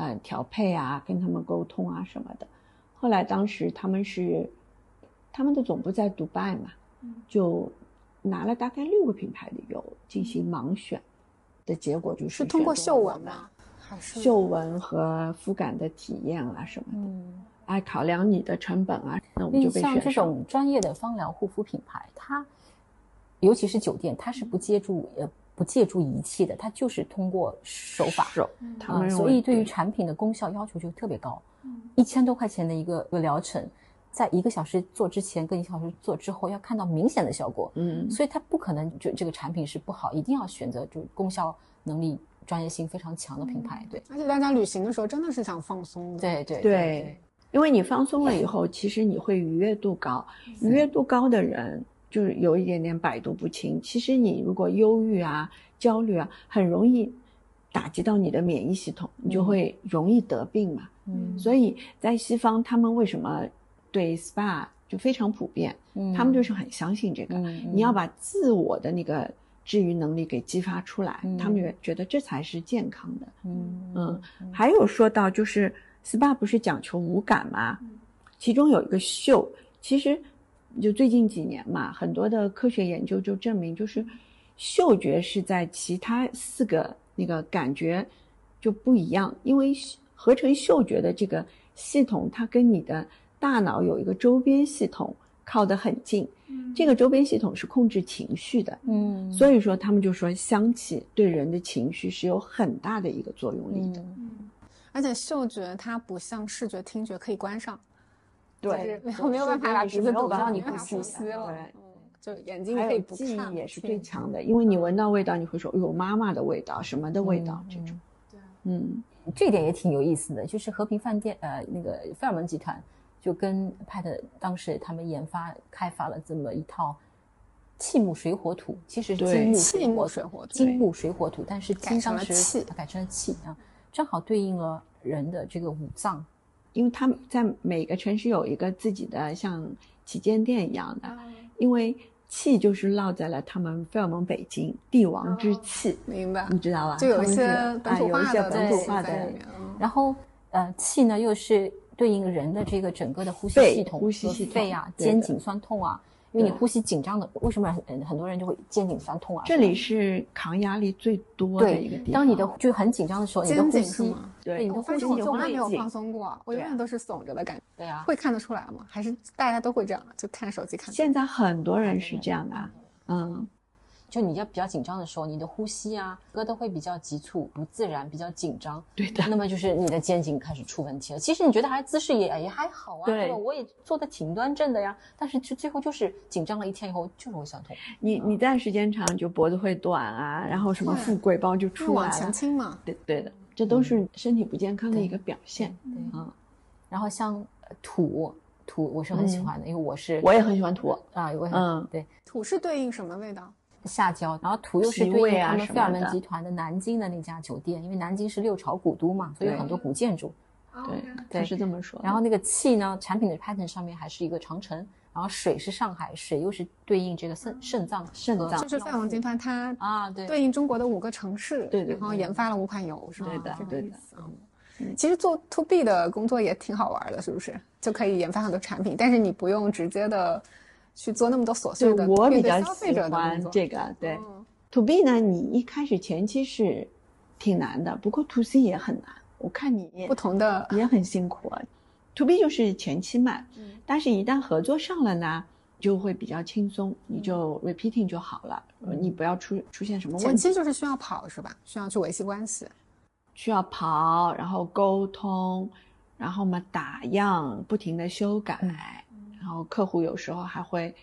呃，调配啊，跟他们沟通啊什么的。后来当时他们是，他们的总部在迪拜嘛，就拿了大概六个品牌的油进行盲选，的结果就是是通过嗅闻吗？嗅闻和肤感的体验啊什么的，嗯，哎，考量你的成本啊，那我们就被选像这。种专业的芳疗护肤品牌，它尤其是酒店，它是不借助呃不借助仪器的，它就是通过手法。所以对于产品的功效要求就特别高，一千多块钱的一个一个疗程，在一个小时做之前跟一个小时做之后要看到明显的效果，嗯所以它不可能就这个产品是不好，一定要选择就功效能力、专业性非常强的品牌，对而且大家旅行的时候真的是想放松的。对对对，因为你放松了以后，其实你会愉悦度高，愉悦度高的人，就是有一点点百毒不侵。其实你如果忧郁啊、焦虑啊，很容易打击到你的免疫系统，你就会容易得病嘛。嗯所以在西方，他们为什么对 SPA 就非常普遍？嗯他们就是很相信这个。嗯你要把自我的那个治愈能力给激发出来，嗯他们也觉得这才是健康的。嗯嗯，还有说到就是 SPA 不是讲求无感吗？其中有一个嗅，其实就最近几年嘛，很多的科学研究就证明，就是嗅觉是在其他四个那个感觉就不一样，因为合成嗅觉的这个系统，它跟你的大脑有一个周边系统靠得很近，这个周边系统是控制情绪的。嗯所以说，他们就说香气对人的情绪是有很大的一个作用力的。嗯而且嗅觉它不像视觉、听觉可以关上，对就是没有没有办法把鼻子堵上，没有办法你会呼呼吸了。对嗯，就眼睛可以不看，记忆也是最强的，因为你闻到味道，你会说：“哎呦，妈妈的味道，什么的味道？”嗯这种，对嗯，这一点也挺有意思的，就是和平饭店呃那个费尔蒙集团就跟 Pat 当时他们研发开发了这么一套气木水火土，其实是金木气木水火土金木水火土，但是金当时气改成了气啊，正好对应了人的这个五脏。因为他们在每个城市有一个自己的像旗舰店一样的，啊因为气就是落在了他们费尔蒙北京帝王之气，明白你。知道吧？就有一些啊有一些的本土化的然后呃气呢又是对应人的这个整个的呼吸系统、和呼吸系统肺啊、肩颈酸痛啊，因为你呼吸紧张的，为什么很很多人就会肩颈酸痛啊？这里是扛压力最多的一个地方。对，当你的就很紧张的时候，你的肩呼吸？对你的呼吸从来没有放松过，我永远都是耸着的感觉。对啊，会看得出来吗？还是大家都会这样？就看手机看？现在很多人是这样的啊，嗯，就你要比较紧张的时候，你的呼吸啊，歌都会比较急促、不自然，比较紧张。对的，那么就是你的肩颈开始出问题了。其实你觉得还姿势也也还好啊，对吧？我也做的挺端正的呀，但是就最后就是紧张了一天以后就是会酸痛。你你站时间长就脖子会短啊，然后什么富贵包就就往前出来了。倾嘛。对对的，这都是身体不健康的一个表现。对，嗯，然后像呃土土，我是很喜欢的，因为我是我也很喜欢土，啊，我也很嗯对土是对应什么味道？下焦，然后土又是对应他们费尔蒙集团的南京的那家酒店，因为南京是六朝古都嘛，所以有很多古建筑。对，对他是这么说。然后那个气呢，产品的 pattern 上面还是一个长城，然后水是上海，水又是对应这个肾肾脏肾脏就是费尔蒙集团它啊，对对应中国的五个城市，对对然后研发了五款油，是吧？对的这个对的意思啊。其实做 to B 的工作也挺好玩的，是不是？就可以研发很多产品，但是你不用直接的去做那么多琐碎的对我比较喜。欢这个，对。嗯 to B 呢，你一开始前期是挺难的，不过 to C 也很难。我看你不同的也很辛苦啊。to B 就是前期慢，嗯但是一旦合作上了呢，就会比较轻松，你就 repeating 就好了，你不要出出现什么问题前题。期就是需要跑是吧？需要去维系关系。需要跑，然后沟通，然后嘛打样，不停的修改，然后客户有时候还会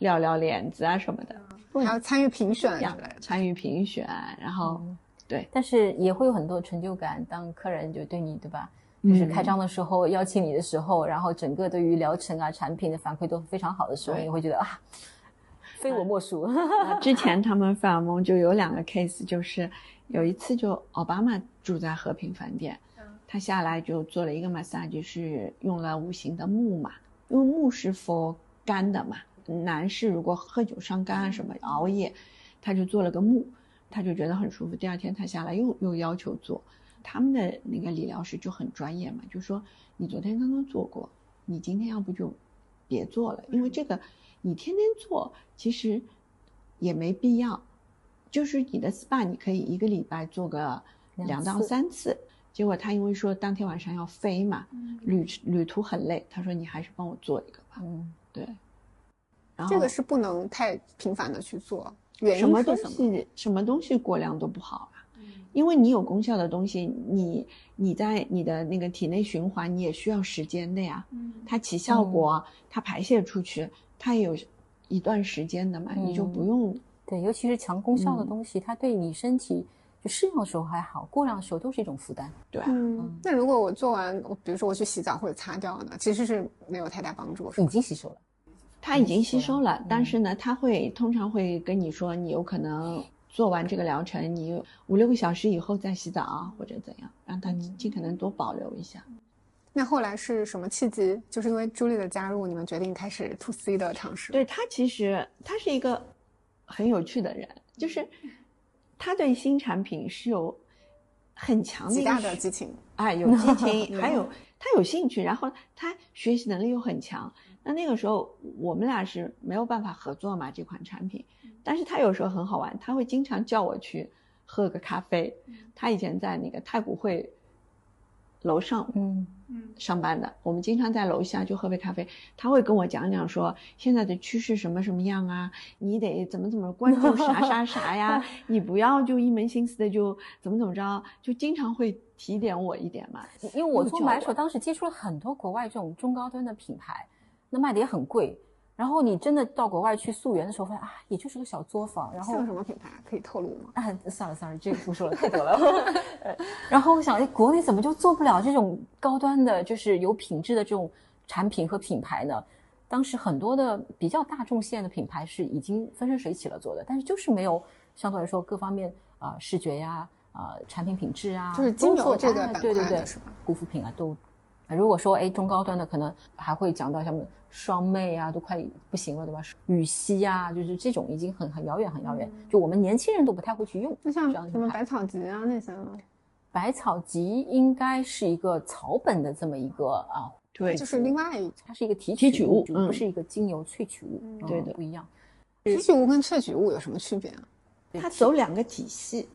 撂撂脸子啊什么的，还要参与评选之类的。参与评选，然后、对，但是也会有很多成就感。当客人就对你，对吧？就是嗯开张的时候邀请你的时候，然后整个对于疗程啊、产品的反馈都非常好的时候，你会觉得啊，非我莫属。呃之前他们法尔蒙就有两个 case，就是有一次就奥巴马住在和平饭店，他下来就做了一个 massage，是用了无形的木嘛，因为木是 for 肝的嘛，男士如果喝酒伤肝啊什么熬夜，他就做了个木，他就觉得很舒服。第二天他下来又又要求做，他们的那个理疗师就很专业嘛，就说你昨天刚刚做过，你今天要不就别做了，因为这个你天天做其实也没必要。就是你的 SPA 你可以一个礼拜做个两两到次三次，结果他因为说当天晚上要飞嘛，旅旅途很累，他说你还是帮我做一个吧。嗯，对，然后这个是不能太频繁的去做，原因什么东是什么？西什么东西过量都不好啊，因为你有功效的东西，你你在你的那个体内循环，你也需要时间的呀。嗯它起效果，它排泄出去，它也有一段时间的嘛，你就不用对，尤其是强功效的嗯东西，它对你身体就适量的时候还好，过量的时候都是一种负担。对啊。嗯，那如果我做完，我比如说我去洗澡或者擦掉呢，其实是没有太大帮助，已？经吸收了，它已经吸收了，嗯但是呢，他会通常会跟你说，你有可能做完这个疗程，你五六个小时以后再洗澡啊或者怎样，让他尽可能多保留一下。那后来是什么契机？就是因为朱莉的加入，你们决定开始 to C 的尝试。对他其实他是一个很有趣的人，就是他对新产品是有很强的极一大的激情。哎，有激情，还有他有兴趣，然后他学习能力又很强。那那个时候我们俩是没有办法合作嘛，这款产品。但是他有时候很好玩，他会经常叫我去喝个咖啡。他以前在那个太古汇楼上嗯嗯上班的，我们经常在楼下就喝杯咖啡。他会跟我讲讲说现在的趋势什么什么样啊，你得怎么怎么关注啥 啥啥呀，你不要就一门心思的就怎么怎么着，就经常会提点我一点嘛。因为我做买手，当时接触了很多国外这种中高端的品牌，那卖的也很贵。然后你真的到国外去溯源的时候，发现啊，也就是个小作坊。然后像什么品牌可以透露吗？啊，算了算了，这个不说了，太多了。呃然后我想，哎，国内怎么就做不了这种高端的，就是有品质的这种产品和品牌呢？当时很多的比较大众线的品牌是已经风生水起了做的，但是就是没有相对来说各方面啊、视觉呀、啊、产品品质啊，就是精油这个对对对护肤品啊都。如果说哎中高端的，可能还会讲到什么双妹啊，都快不行了，对吧？羽西啊，就是这种已经很很遥远很遥远，就我们年轻人都不太会去用。那像什么百草集啊那些呢？百草集应该是一个草本的这么一个啊，对，就是另外它是一个提提取物嗯不是一个精油萃取物，嗯对的不一样。提取物跟萃取物有什么区别啊？它走两个体系。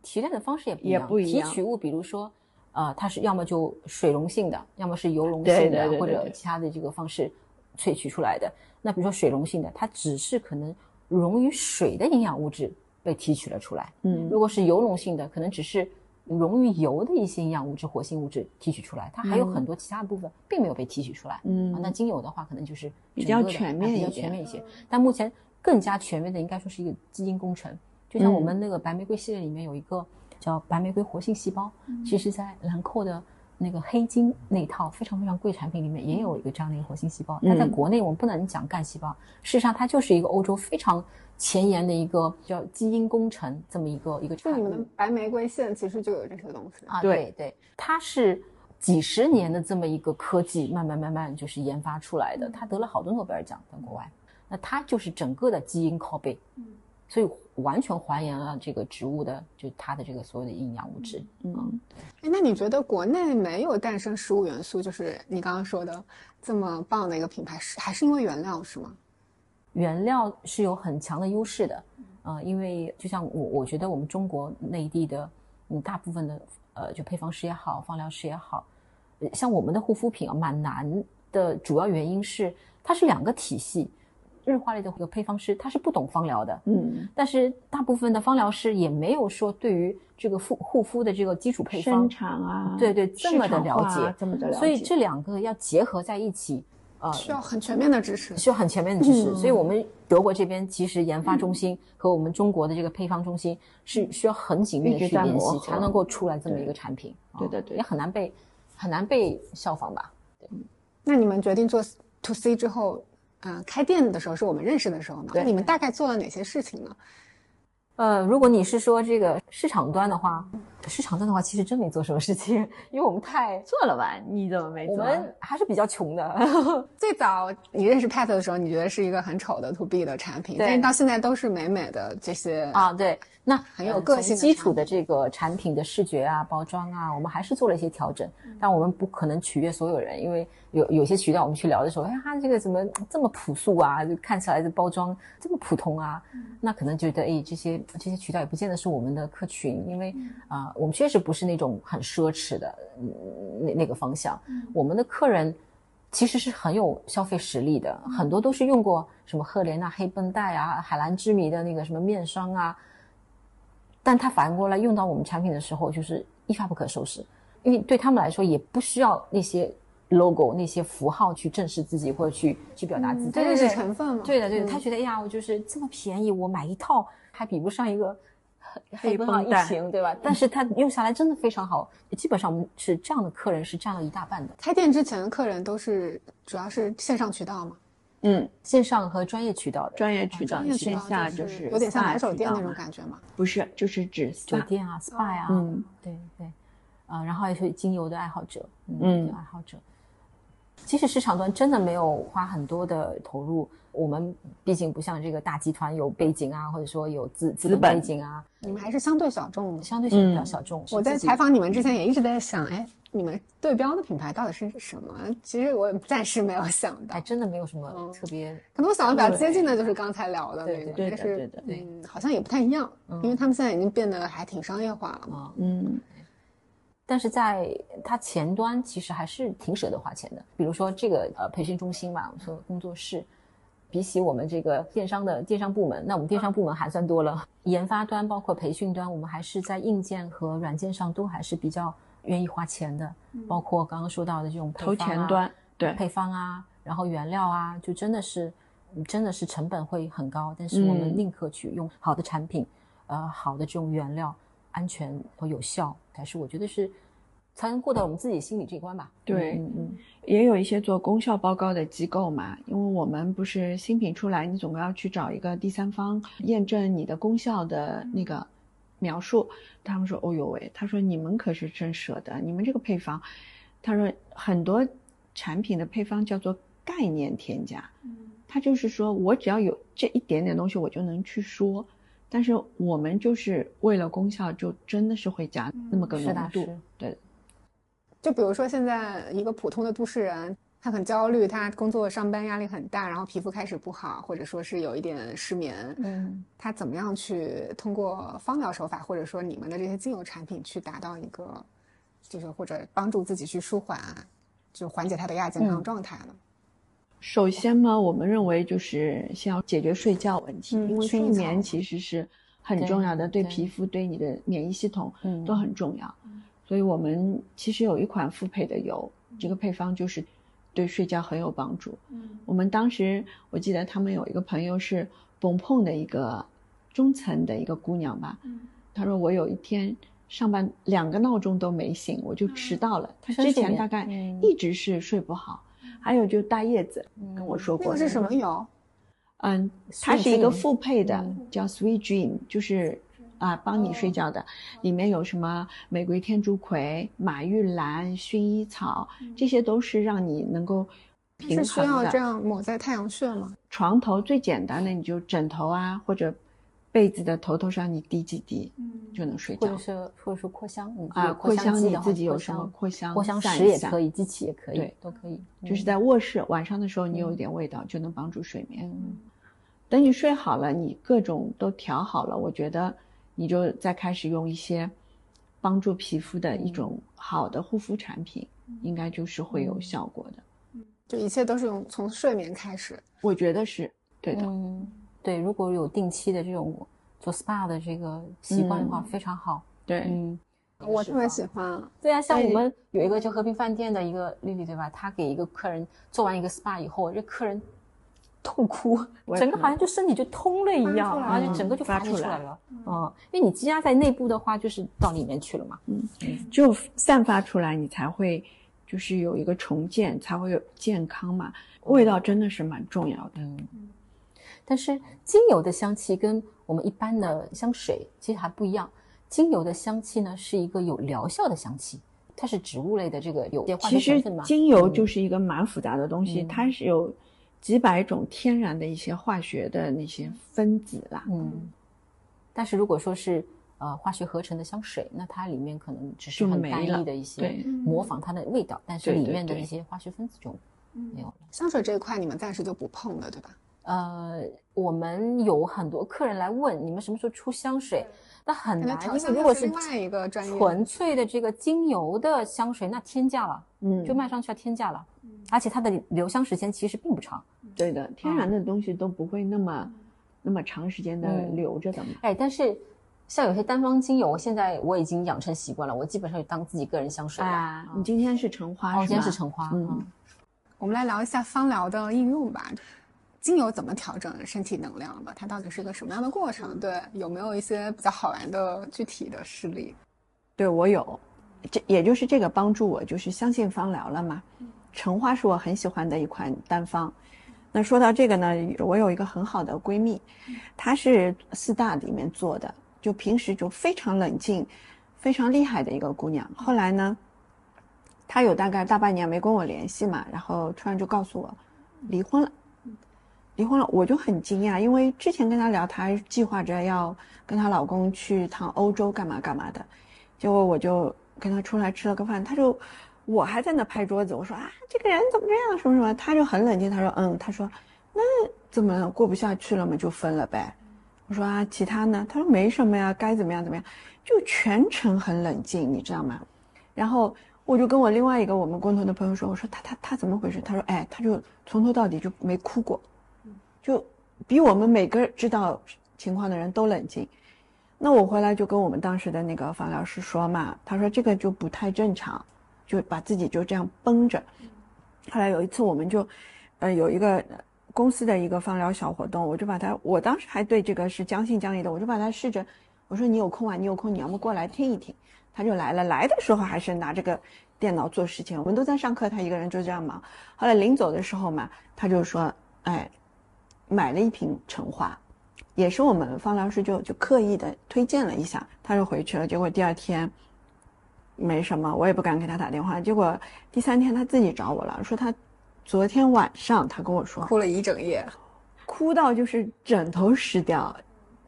提炼的方式也不一也样。不一样提取物，比如说，呃，它是要么就水溶性的，要么是油溶性的，或者其他的这个方式萃取出来的。那比如说水溶性的，它只是可能溶于水的营养物质被提取了出来。嗯如果是油溶性的，可能只是溶于油的一些营养物质、活性物质提取出来，它还有很多其他的部分并没有被提取出来。嗯啊，那精油的话，可能就是比较全面哎比较一点全面一些。但目前更加全面的，应该说是一个基因工程。就像我嗯们那个白玫瑰系列里面有一个叫白玫瑰活性细胞，其实在兰蔻的那个黑金那套非常非常贵产品里面也有一个这样的一个活性细胞。但在嗯国内我们不能讲干细胞，事实上它就是一个欧洲非常前沿的一个叫基因工程这么一个一个产品就你们的。白玫瑰线其实就有这些东西。啊，对对对，它是几十年的这么一个科技，慢慢慢慢就是研发出来的。它得了好多诺贝尔奖在国外，那它就是整个的基因拷贝，所以完全还原了这个植物的就它的这个所有的营养物质。嗯，哎，那你觉得国内没有诞生食物元素，就是你刚刚说的这么棒的一个品牌，是还是因为原料是吗？原料是有很强的优势的，呃，因为就像我我觉得我们中国内地的，嗯，大部分的呃，就配方师也好，放疗师也好，呃像我们的护肤品啊，蛮难的主要原因是它是两个体系。日化类的这个配方师他是不懂芳疗的，嗯，但是大部分的芳疗师也没有说对于这个护护肤的这个基础配方生产啊，对对这么的了解。啊这么的了解，所以这两个要结合在一起，呃，需要很全面的知识。需要很全面的知识，嗯。所以我们德国这边其实研发中心和我们中国的这个配方中心是需要很紧密的去联系，才能够出来这么一个产品。对对的对。也很难被很难被效仿吧？那你们决定做 to C 之后，呃，开店的时候是我们认识的时候嘛？你们大概做了哪些事情呢？呃，如果你是说这个市场端的话，市场端的话，其实真没做什么事情，因为我们太做了吧？你怎么没做我？们还是比较穷的。最早你认识 Pat 的时候，你觉得是一个很丑的 to B 的产品，但是到现在都是美美的这些啊，对，那很有呃个性基础的这个产品的视觉啊、包装啊，我们还是做了一些调整。嗯但我们不可能取悦所有人，因为有有些渠道我们去聊的时候，哎，它这个怎么这么朴素啊？就看起来这包装这么普通啊？嗯那可能觉得，哎，这些这些渠道也不见得是我们的客群，因为嗯啊、我们确实不是那种很奢侈的嗯那那个方向。嗯我们的客人其实是很有消费实力的，嗯很多都是用过什么赫莲娜黑绷带啊、海蓝之谜的那个什么面霜啊，但他反过来用到我们产品的时候，就是一发不可收拾，因为对他们来说也不需要那些 logo、那些符号去正视自己或者去去表达自己。它认识对对对成分嘛？对的，对的，嗯他觉得哎呀，我就是这么便宜，我买一套还比不上一个黑黑绷绷带一瓶，对吧？但是它用下来真的非常好，基本上我们是这样的客人是占了一大半的。开店之前的客人都是主要是线上渠道嘛？嗯，线上和专业渠道的专业渠道专业渠线道就下就是有点像买手店那种感觉嘛。不是，就是指酒 SPA 店啊、SPA 呀、嗯对对，呃，然后也是精油的爱好者，嗯，爱好者。其实市场端真的没有花很多的投入，我们毕竟不像这个大集团有背景啊，或者说有资资本背景啊，你们还是相对小众。相对性比较嗯小众。我在采访你们之前也一直在想，哎，你们对标的品牌到底是什么？其实我暂时没有想到哎，，真的没有什么嗯特别，可能我想的比较接近的就是刚才聊的那个，对的但是对的嗯，好像也不太一样，因为他们现在已经变得还挺商业化了嘛。啊、嗯但是在它前端其实还是挺舍得花钱的。比如说这个呃培训中心嘛，我们说工作室，比起我们这个电商的电商部门，那我们电商部门还算多了。研发端包括培训端，我们还是在硬件和软件上都还是比较愿意花钱的。包括刚刚说到的这种配投方啊前端对配方啊，然后原料啊，就真的是真的是成本会很高，但是我们嗯宁可去用好的产品，呃，好的这种原料，安全和有效，才是我觉得是才能过到我们自己心里这一关吧。对嗯嗯也有一些做功效报告的机构嘛，因为我们不是新品出来，你总归要去找一个第三方验证你的功效的那个描述。他们说：“哦呦喂，他说你们可是真舍得，你们这个配方，他说很多产品的配方叫做概念添加，他就是说我只要有这一点点东西，我就能去说。但是我们就是为了功效，就真的是会加那么个是的浓度是，对。”就比如说现在一个普通的都市人，他很焦虑，他工作上班压力很大，然后皮肤开始不好，或者说是有一点失眠，嗯，他怎么样去通过芳疗手法，或者说你们的这些精油产品去达到一个，就是或者帮助自己去舒缓，就缓解他的亚健康嗯状态呢？首先呢，我们认为就是先要解决睡觉问题，嗯因为睡眠其实是很重要的，对皮肤、对你的免疫系统嗯都很重要。所以我们其实有一款复配的油，这个配方就是对睡觉很有帮助。我们当时我记得他们有一个朋友是蹦碰的一个中层的一个姑娘吧，她说我有一天上班两个闹钟都没醒，我就迟到了。她之前大概嗯一直是睡不好，还有就大叶子跟我说过，那个是什么油？嗯，它是一个复配的，嗯叫 Sweet Dream，就是啊帮你睡觉的，里面有什么玫瑰天竺葵、马玉兰、薰衣草，这些都是让你能够平是需要。这样抹在太阳穴吗？床头最简单的，你就枕头啊或者被子的头头上你滴几滴，就能睡觉或者。是或者说扩香，你啊，扩香你自己有什么扩香扩香石也可以，机器也可以对，都可以。就是在卧室晚上的时候，你有一点味道就能帮助睡眠。嗯等你睡好了，你各种都调好了，我觉得你就再开始用一些帮助皮肤的一种好的护肤产品，应该就是会有效果的。就一切都是用从睡眠开始。我觉得是对的。嗯，对，如果有定期的这种做 SPA 的这个习惯的话，嗯非常好。对，嗯，我特别喜欢，对啊，像我们有一个就和平饭店的一个丽丽，对吧？她给一个客人做完一个 SPA 以后，这客人痛哭，整个好像就身体就通了一样，然后就整个就发发出来了。嗯，因为你积压在内部的话，就是到里面去了嘛。嗯只有散发出来，你才会就是有一个重建，才会有健康嘛。味道真的是蛮重要的。嗯，但是精油的香气跟我们一般的香水其实还不一样。精油的香气呢是一个有疗效的香气，它是植物类的这个有其实。精油嗯就是一个蛮复杂的东西，嗯它是有几百种天然的一些化学的那些分子啦。嗯，但是如果说是呃化学合成的香水，那它里面可能只是很单一的一些对模仿它的味道，但是里面的对一些化学分子就没有了。香水这一块你们暂时就不碰了，对吧？呃，我们有很多客人来问你们什么时候出香水，那很难，因为如果是香又是另外一个专业纯粹的这个精油的香水，那天价了，嗯，就卖上去要天价了，而且它的留香时间其实并不长。对的，天然的东西都不会那么、那么长时间的嗯留着的嘛。哎，但是像有些单方精油，现在我已经养成习惯了，我基本上就当自己个人香水了。啊，你今天是橙花哦，是吗？今天是橙花，嗯嗯，我们来聊一下芳疗的应用吧。精油怎么调整身体能量的？它到底是个什么样的过程？对，有没有一些比较好玩的具体的事例？对我有，这也就是这个帮助我就是相信芳疗了嘛。橙花是我很喜欢的一款单方，那说到这个呢，我有一个很好的闺蜜，她是四大里面做的，就平时就非常冷静、非常厉害的一个姑娘。后来呢，她有大概大半年没跟我联系嘛，然后突然就告诉我离婚了。离婚了，我就很惊讶，因为之前跟她聊，她还计划着要跟她老公去趟欧洲干嘛干嘛的，结果我就跟她出来吃了个饭，她就。我还在那拍桌子，我说啊，这个人怎么这样，什么什么？他就很冷静，他说，嗯，他说，那怎么了？过不下去了嘛，就分了呗。我说啊，其他呢？他说没什么呀，该怎么样怎么样，就全程很冷静，你知道吗？然后我就跟我另外一个我们共同的朋友说，我说他他他怎么回事？他说，哎，他就从头到底就没哭过，比我们每个知道情况的人都冷静。那我回来就跟我们当时的那个方疗师说嘛，他说这个就不太正常。就把自己就这样绷着。后来有一次，我们就，呃，有一个公司的一个放疗小活动，我就把他，我当时还对这个是将信将疑的，我就把他试着，我说你有空啊，你有空，你要么过来听一听。他就来了，来的时候还是拿这个电脑做事情，我们都在上课，他一个人就这样忙。后来临走的时候嘛，他就说，哎，买了一瓶橙花，也是我们方疗师就就刻意的推荐了一下，他就回去了。结果第二天。没什么，我也不敢给他打电话。结果第三天他自己找我了，说他昨天晚上他跟我说哭了一整夜，哭到就是枕头湿掉。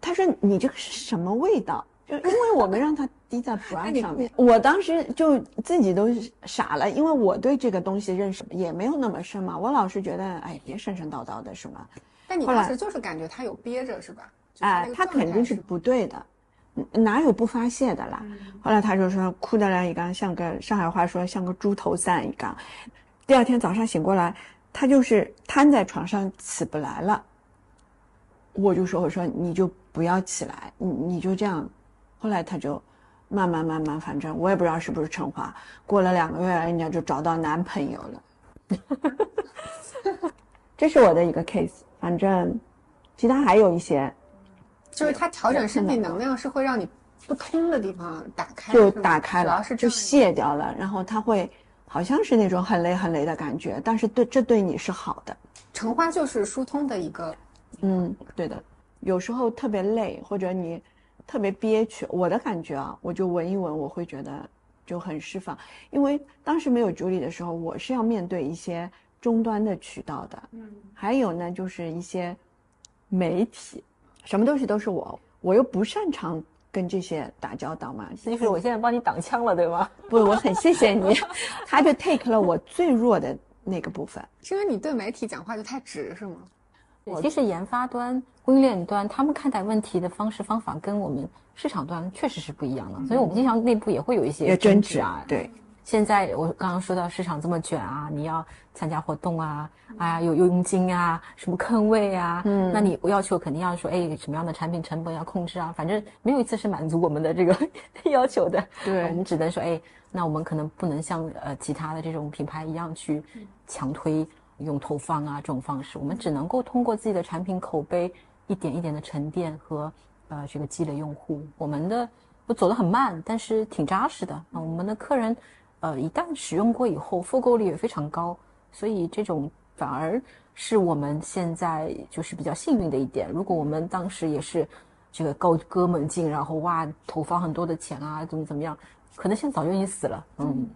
他说你这个是什么味道？就因为我们让他滴在 bra 上面，我当时就自己都傻了，因为我对这个东西认识也没有那么深嘛。我老是觉得哎，别神神叨叨的是吗？但你当时就是感觉他有憋着是吧？哎，他肯定是不对的。哪有不发泄的啦？后来他就说哭得来一缸，像个上海话说像个猪头散一缸。第二天早上醒过来，他就是瘫在床上起不来了。我就说我说你就不要起来，你你就这样。后来他就慢慢慢慢，反正我也不知道是不是成话。过了两个月，人家就找到男朋友了。这是我的一个 case，反正其他还有一些。就是它调整身体能量是会让你不通的地方打开，就打开了，主要是就卸掉了，然后它会好像是那种很累很累的感觉，但是对这对你是好的。橙花就是疏通的一个，嗯，对的。有时候特别累或者你特别憋屈，我的感觉啊，我就闻一闻，我会觉得就很释放。因为当时没有助理的时候，我是要面对一些终端的渠道的，嗯，还有呢就是一些媒体。什么东西都是我，我又不擅长跟这些打交道嘛。其实我现在帮你挡枪了，对吗？不，我很谢谢你。他就 take 了我最弱的那个部分。是因为你对媒体讲话就太直，是吗？其实研发端、供应链端，他们看待问题的方式方法跟我们市场端确实是不一样的，所以我们经常内部也会有一些争执啊。对。现在我刚刚说到市场这么卷啊，你要参加活动啊，啊有佣金啊，什么坑位啊，嗯，那你要求肯定要说，哎，什么样的产品成本要控制啊，反正没有一次是满足我们的这个 要求的。对，我们只能说，哎，那我们可能不能像呃其他的这种品牌一样去强推用投放啊这种方式，我们只能够通过自己的产品口碑一点一点的沉淀和呃这个积累用户。我们的我走得很慢，但是挺扎实的啊，我们的客人。呃，一旦使用过以后，复购率也非常高，所以这种反而是我们现在就是比较幸运的一点。如果我们当时也是这个高歌猛进，然后哇投放很多的钱啊，怎么怎么样，可能现在早就已经死了。嗯，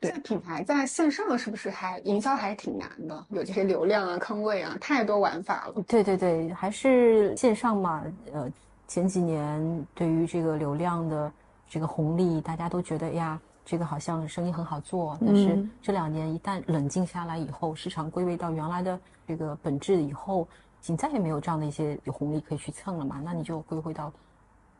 对，品牌在线上是不是还营销还是挺难的？有这些流量啊、坑位啊，太多玩法了。对对对，还是线上嘛。呃，前几年对于这个流量的这个红利，大家都觉得呀。这个好像生意很好做，但是这两年一旦冷静下来以后，市场归位到原来的这个本质以后，已经再也没有这样的一些有红利可以去蹭了嘛？那你就归回到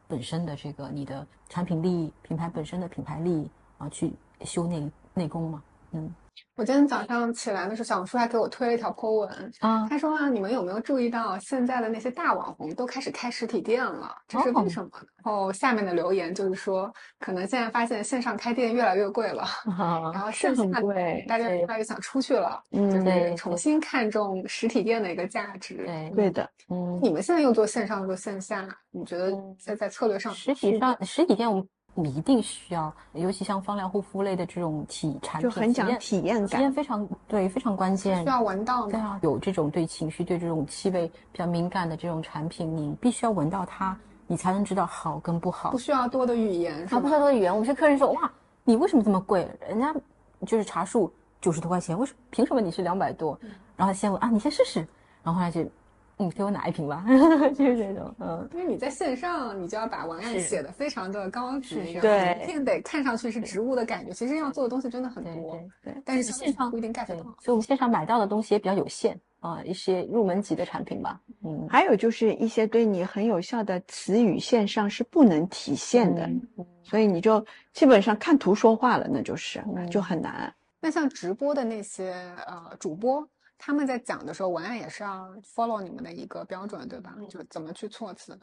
本身的这个你的产品力、品牌本身的品牌力啊，去修内内功嘛？嗯。我今天早上起来的时候，小红书还给我推了一条 po 文啊，他说啊，你们有没有注意到现在的那些大网红都开始开实体店了？这是为什么？然后下面的留言就是说，可能现在发现线上开店越来越贵了，然后线下大家越来越想出去了，就是重新看重实体店的一个价值。对，对的。嗯，你们现在又做线上又做线下，你觉得在在策略上，实体上实体店我们。你一定需要，尤其像芳疗护肤类的这种体产品，就很讲体验体验感体验。非常对，非常关键需。要闻到吗？对啊，有这种对情绪、对这种气味比较敏感的这种产品，你必须要闻到它，你才能知道好跟不好不。需要多的语言，是啊，不需要多的语言。我们是客人说，哇，你为什么这么贵？人家就是茶树九十多块钱，为什凭什么你是两百多？然后先问啊，你先试试，然后后来就，嗯，给我拿一瓶吧，就是这种，嗯。因为你在线上，你就要把文案写的非常的高级，对一定得看上去是植物的感觉。其实要做的东西真的很多，对对，但是线上不一定 get 对，到。所以我们线上买到的东西也比较有限啊、一些入门级的产品吧，嗯，还有就是一些对你很有效的词语，线上是不能体现的，嗯所以你就基本上看图说话了，那就是、嗯就很难。那像直播的那些呃主播，他们在讲的时候，文案也是要 follow 你们的一个标准，对吧？就怎么去措辞。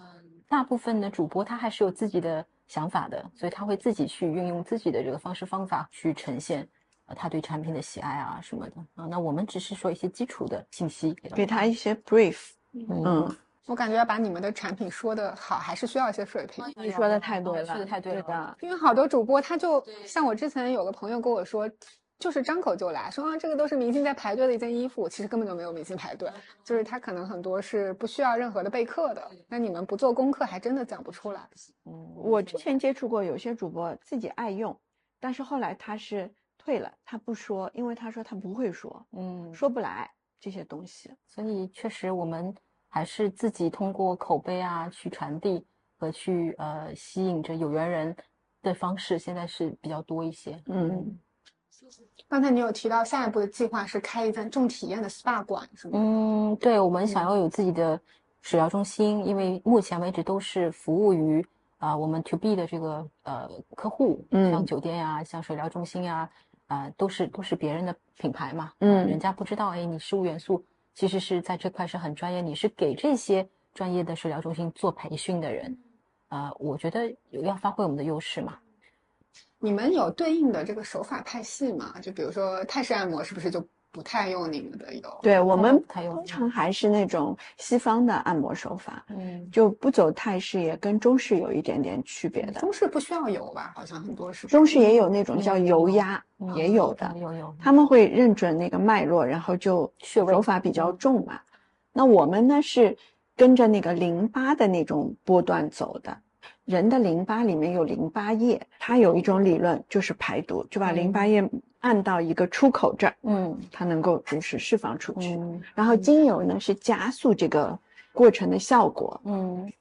大部分的主播他还是有自己的想法的，所以他会自己去运用自己的这个方式方法去呈现，呃，他对产品的喜爱啊什么的啊。那我们只是说一些基础的信息给他一些 brief，嗯嗯，我感觉要把你们的产品说的好，还是需要一些水平。你说的太对了，说的太对了。因为好多主播他就像我之前有个朋友跟我说，就是张口就来说啊，这个都是明星在排队的一件衣服，其实根本就没有明星排队，就是他可能很多是不需要任何的备课的。那你们不做功课，还真的讲不出来。嗯，我之前接触过有些主播自己爱用，但是后来他是退了，他不说，因为他说他不会说，嗯说不来这些东西。所以确实我们还是自己通过口碑啊去传递和去呃吸引着有缘人的方式，现在是比较多一些。嗯，刚才你有提到下一步的计划是开一间重体验的 SPA 馆，是吗？嗯，对，我们想要有自己的水疗中心，因为目前为止都是服务于啊、我们 to B 的这个呃客户，嗯。像酒店呀、像水疗中心呀，啊、都是都是别人的品牌嘛，嗯人家不知道，哎，你食物元素其实是在这块是很专业，你是给这些专业的水疗中心做培训的人，啊、我觉得有要发挥我们的优势嘛，你们有对应的这个手法派系吗？就比如说泰式按摩，是不是就不太用你们的油？对我们通常还是那种西方的按摩手法，嗯，就不走泰式，也跟中式有一点点区别的。中式不需要油吧？好像很多是。中式也有那种叫油压，嗯也有的。有有，他们会认准那个脉络，然后就穴位手法比较重嘛。那我们呢是跟着那个淋巴的那种波段走的。人的淋巴里面有淋巴液，它有一种理论就是排毒，就把淋巴液按到一个出口这儿，嗯它能够就是释放出去。嗯然后精油呢是加速这个过程的效果。嗯，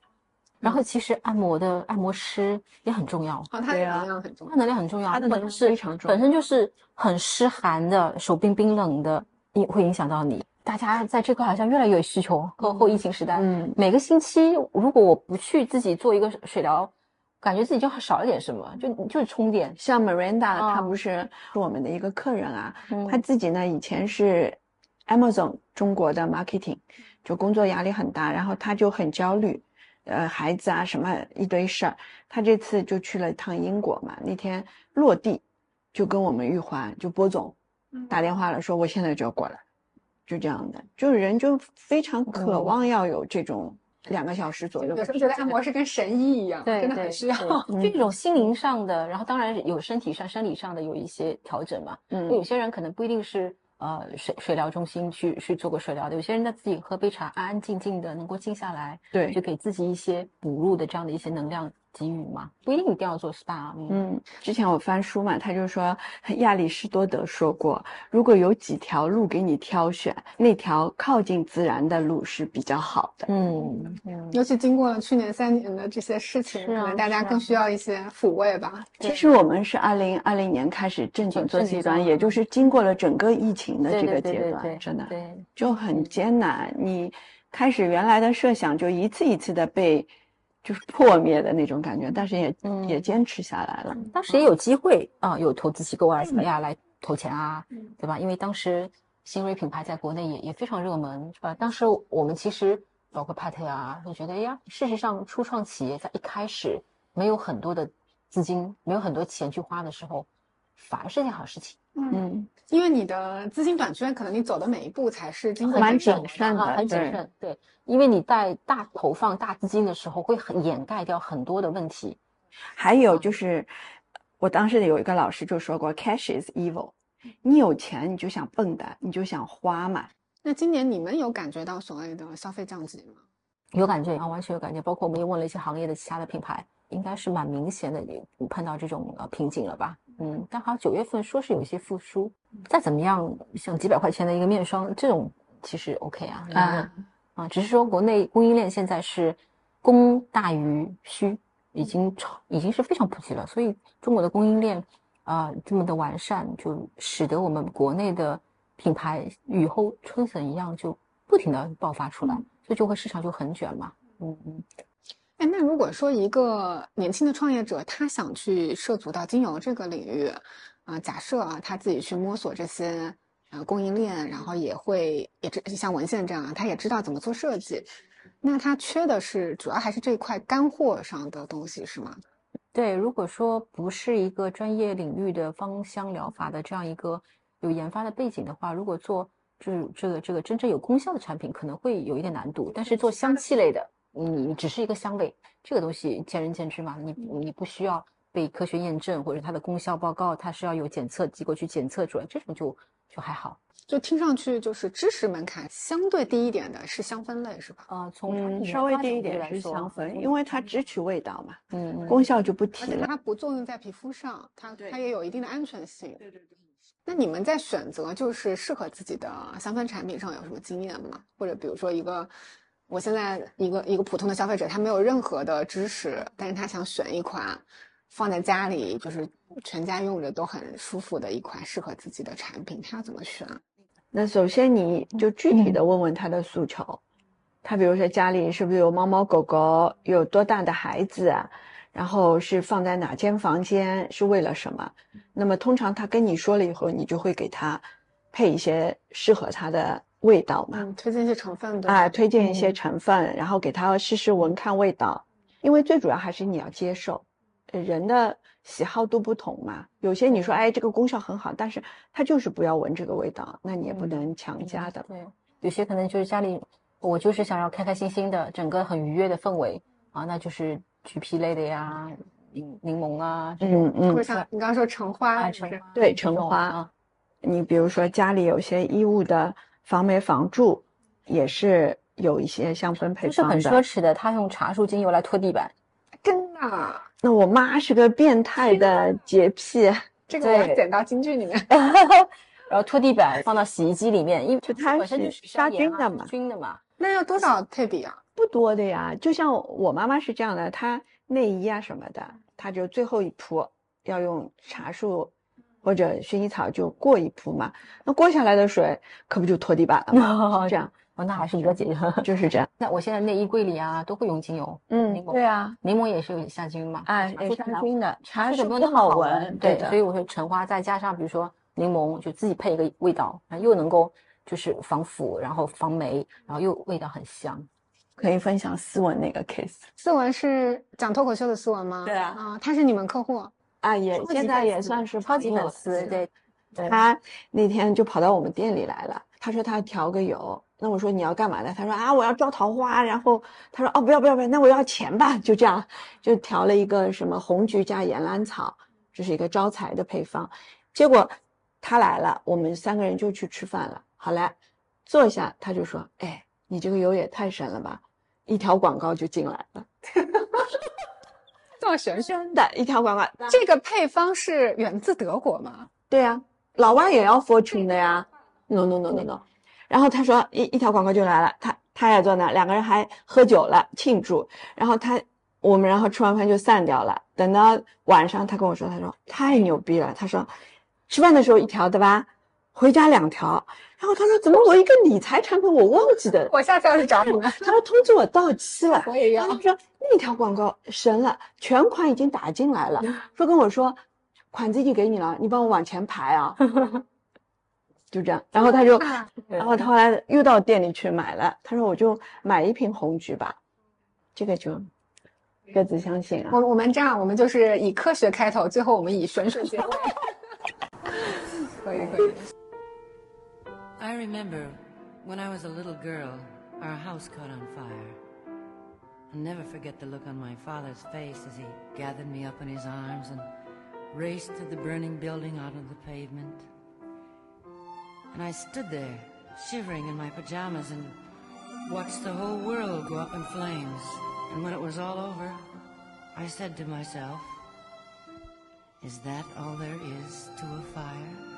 然后其实按摩的按摩师也很重要，哦，它的能量很重要它能量很重要，它的能量是非常重要本身就是很湿寒的，手冰冰冷的，也会影响到你。大家在这块好像越来越有需求，后后疫情时代，嗯。每个星期如果我不去自己做一个水疗，感觉自己就少了点什么，就就是充电。像 Miranda，啊她不是是我们的一个客人啊，嗯。她自己呢以前是 Amazon 中国的 marketing，就工作压力很大，然后她就很焦虑，呃，孩子啊什么一堆事儿，她这次就去了一趟英国嘛，那天落地就跟我们玉环就波总打电话了，说我现在就要过来，就这样的，就是人就非常渴嗯望要有这种两个小时左右的有时候觉得按摩是跟神医一样，对，真的很需要。对就一种心灵上的，然后当然有身体上、生理上的有一些调整嘛。嗯有些人可能不一定是呃水水疗中心去去做过水疗的，有些人他自己喝杯茶，安安静静的能够静下来，对就给自己一些补入的这样的一些能量给予嘛，不一定一定要做 SPA。嗯嗯，之前我翻书嘛，他就说亚里士多德说过，如果有几条路给你挑选，那条靠近自然的路是比较好的。嗯嗯，尤其经过了去年三年的这些事情，啊可能大家更需要一些抚慰吧。其实我们是二零二零年开始正经做 C 端，也就是经过了整个疫情的这个阶对对对对段，真的对，就很艰难。你开始原来的设想就一次一次的被就是破灭的那种感觉，但是也嗯也坚持下来了。当时也有机会啊、有投资机构啊什么嗯呀来投钱啊，对吧？因为当时新锐品牌在国内也也非常热门，是吧？当时我们其实包括 Pat 啊，就觉得哎呀，事实上初创企业在一开始没有很多的资金，没有很多钱去花的时候，反而是件好事情。嗯，因为你的资金短缺，可能你走的每一步才是经过蛮谨谨慎的啊，很谨慎，对，因为你在大投放大资金的时候，会很掩盖掉很多的问题，还有就是，我当时有一个老师就说过，cash is evil。你有钱你就想蹦跶，你就想花嘛。那今年你们有感觉到所谓的消费降级吗？有感觉啊，完全有感觉。包括我们也问了一些行业的其他的品牌，应该是蛮明显的，也碰到这种呃瓶颈了吧？嗯，但好像九月份说是有一些复苏。再怎么样，像几百块钱的一个面霜，这种其实 OK 啊。啊啊，只是说国内供应链现在是供大于需，已经超已经是非常普及了，所以中国的供应链啊、呃这么的完善，就使得我们国内的品牌雨后春笋一样，就不停的爆发出来，所以就会市场就很卷嘛。嗯嗯，哎，那如果说一个年轻的创业者，他想去涉足到精油这个领域，啊、假设啊他自己去摸索这些呃供应链，然后也会也知像文献这样，他也知道怎么做设计，那他缺的是主要还是这块干货上的东西，是吗？对，如果说不是一个专业领域的芳香疗法的这样一个有研发的背景的话，如果做这这个这个真正有功效的产品，可能会有一点难度。但是做香气类的，你你只是一个香味，这个东西见仁见智嘛，你你不需要被科学验证，或者它的功效报告，它是要有检测机构去检测出来，这种就就还好。就听上去就是知识门槛相对低一点的是香氛类，是吧？呃，从产嗯，品稍微低一点是来说香氛，因为它只取味道嘛，嗯嗯功效就不提了。且它不作用在皮肤上，它它也有一定的安全性。对对对那你们在选择就是适合自己的香氛产品上有什么经验吗？或者比如说一个，我现在一个一个普通的消费者，他没有任何的知识，但是他想选一款放在家里就是全家用着都很舒服的一款适合自己的产品，他要怎么选？那首先你就具体的问问他的诉求，他比如说家里是不是有猫猫狗狗，有多大的孩子啊，然后是放在哪间房间，是为了什么？那么通常他跟你说了以后，你就会给他配一些适合他的味道嘛，嗯，推荐一些成分对吧啊，推荐一些成分，然后给他试试闻看味道，因为最主要还是你要接受，呃人的喜好都不同嘛。有些你说哎这个功效很好，但是他就是不要闻这个味道，那你也不能强加的。对，有些可能就是家里，我就是想要开开心心的，整个很愉悦的氛围啊，那就是橘皮类的呀，柠柠檬啊，这种嗯嗯或者，像你刚刚说橙花对橙花啊，你比如说家里有些衣物的防霉防蛀，也是有一些香氛配就是很。奢侈的，他用茶树精油来拖地板，真的啊，那我妈是个变态的洁癖，这个我要剪到京剧里面。然后拖地板放到洗衣机里面，因为就它本身就是是杀菌的嘛杀菌的嘛。那要多少配比啊？不多的呀。就像我妈妈是这样的，她内衣啊什么的，她就最后一铺要用茶树或者薰衣草就过一铺嘛。那过下来的水可不就拖地板了这样，哦，那还是比较节约。就是这样。那我现在内衣柜里啊都会用精油，嗯柠檬对啊，柠檬也是有杀菌嘛，哎，也茶树还好杀菌的，茶这树不好个没有那么好闻，对的所以我说橙花再加上比如说柠檬，就自己配一个味道，然后又能够就是防腐，然后防霉，然后又味道很香。可以分享思文那个 case 思文是讲脱口秀的思文吗？对啊啊，他是你们客户，啊，也现在也算是超级粉丝，对对。他那天就跑到我们店里来了，他说他要调个油，那我说你要干嘛呢？他说啊我要招桃花，然后他说哦不要不要不要，那我要钱吧，就这样就调了一个什么红菊加岩兰草，这是一个招财的配方。结果他来了，我们三个人就去吃饭了。好嘞，坐下他就说，哎，你这个油也太神了吧，一条广告就进来了，玄学。真的，一条广告，这个配方是源自德国吗？对呀、老外也要 fortune 的呀。No no no no no。然后他说一一条广告就来了，他他也坐那，两个人还喝酒了庆祝。然后他我们然后吃完饭就散掉了。等到晚上他跟我说，他说太牛逼了，他说吃饭的时候一条对吧？回家两条。然后他说怎么我一个理财产品我忘记的？我下次要去找你们。他说通知我到期了。我也要他说那条广告神了，全款已经打进来了，说跟我说款子已经给你了，你帮我往前排啊，就这样。然后他就，啊然后他后来又到店里去买了，他说我就买一瓶红菊吧，这个就各自相信啊。我我们这样，我们就是以科学开头，最后我们以玄学结尾。可以可以。I remember when I was a little girl, our house caught on fire. I'll never forget the look on my father's face as he gathered me up in his arms and raced to the burning building out of the pavement. And I stood there, shivering in my pajamas, and watched the whole world go up in flames. And when it was all over, I said to myself, Is that all there is to a fire?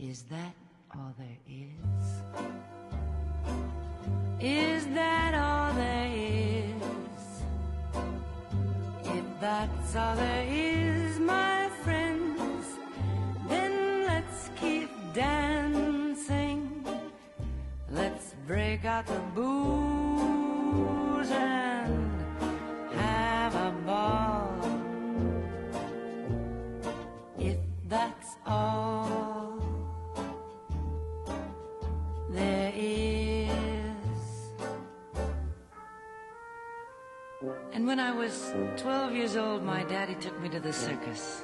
Is that all there is? Is that all there is? If that's all there is, my friends, then let's keep dancing. Let's break out the booze and have a ball. When I was 12 years old, my daddy took me to the circus,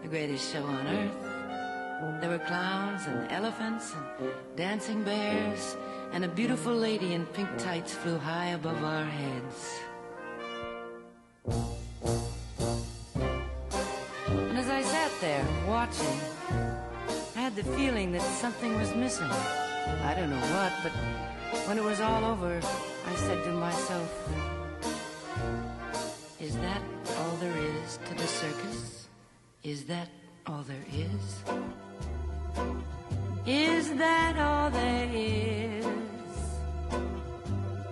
the greatest show on earth. There were clowns and elephants and dancing bears, and a beautiful lady in pink tights flew high above our heads. And as I sat there watching, I had the feeling that something was missing. I don't know what, but when it was all over, I said to myself, Is that all there is to the circus? Is that all there is? Is that all there is?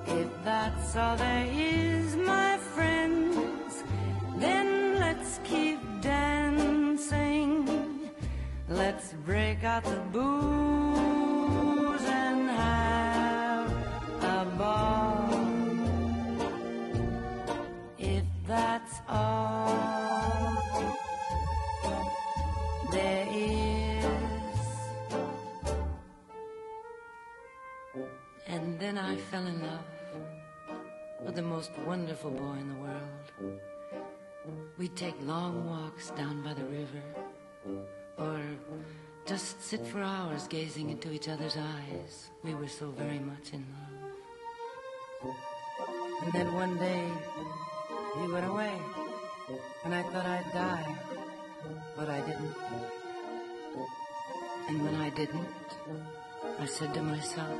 If that's all there is, my friends, then let's keep dancing. Let's break out the booze all there is. And then I fell in love with the most wonderful boy in the world. We'd take long walks down by the river, or just sit for hours gazing into each other's eyes. We were so very much in love. And then one day, he went away, and I thought I'd die, but I didn't. And when I didn't, I said to myself,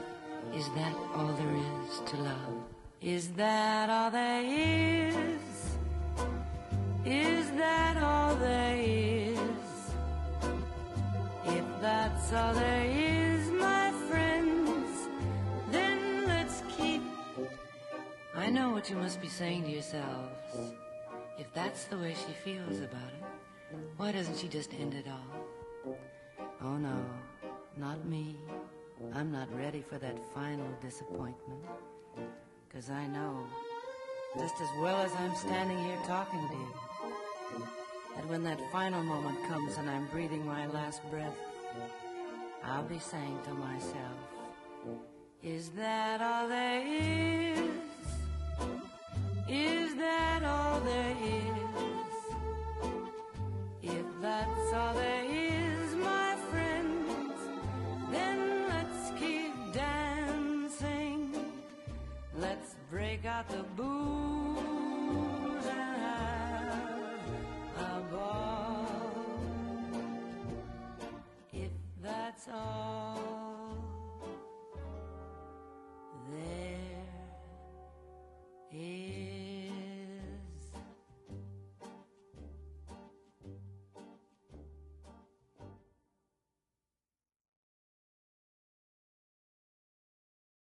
is that all there is to love? Is that all there is? Is that all there is? If that's all there is, know what you must be saying to yourselves. If that's the way she feels about it, why doesn't she just end it all? Oh no, not me. I'm not ready for that final disappointment. Cause I know, just as well as I'm standing here talking to you, that when that final moment comes and I'm breathing my last breath, I'll be saying to myself, Is that all there is? Is that all there is? If that's all there is, my friends, then let's keep dancing. Let's break out the booze and have a ball. If that's all.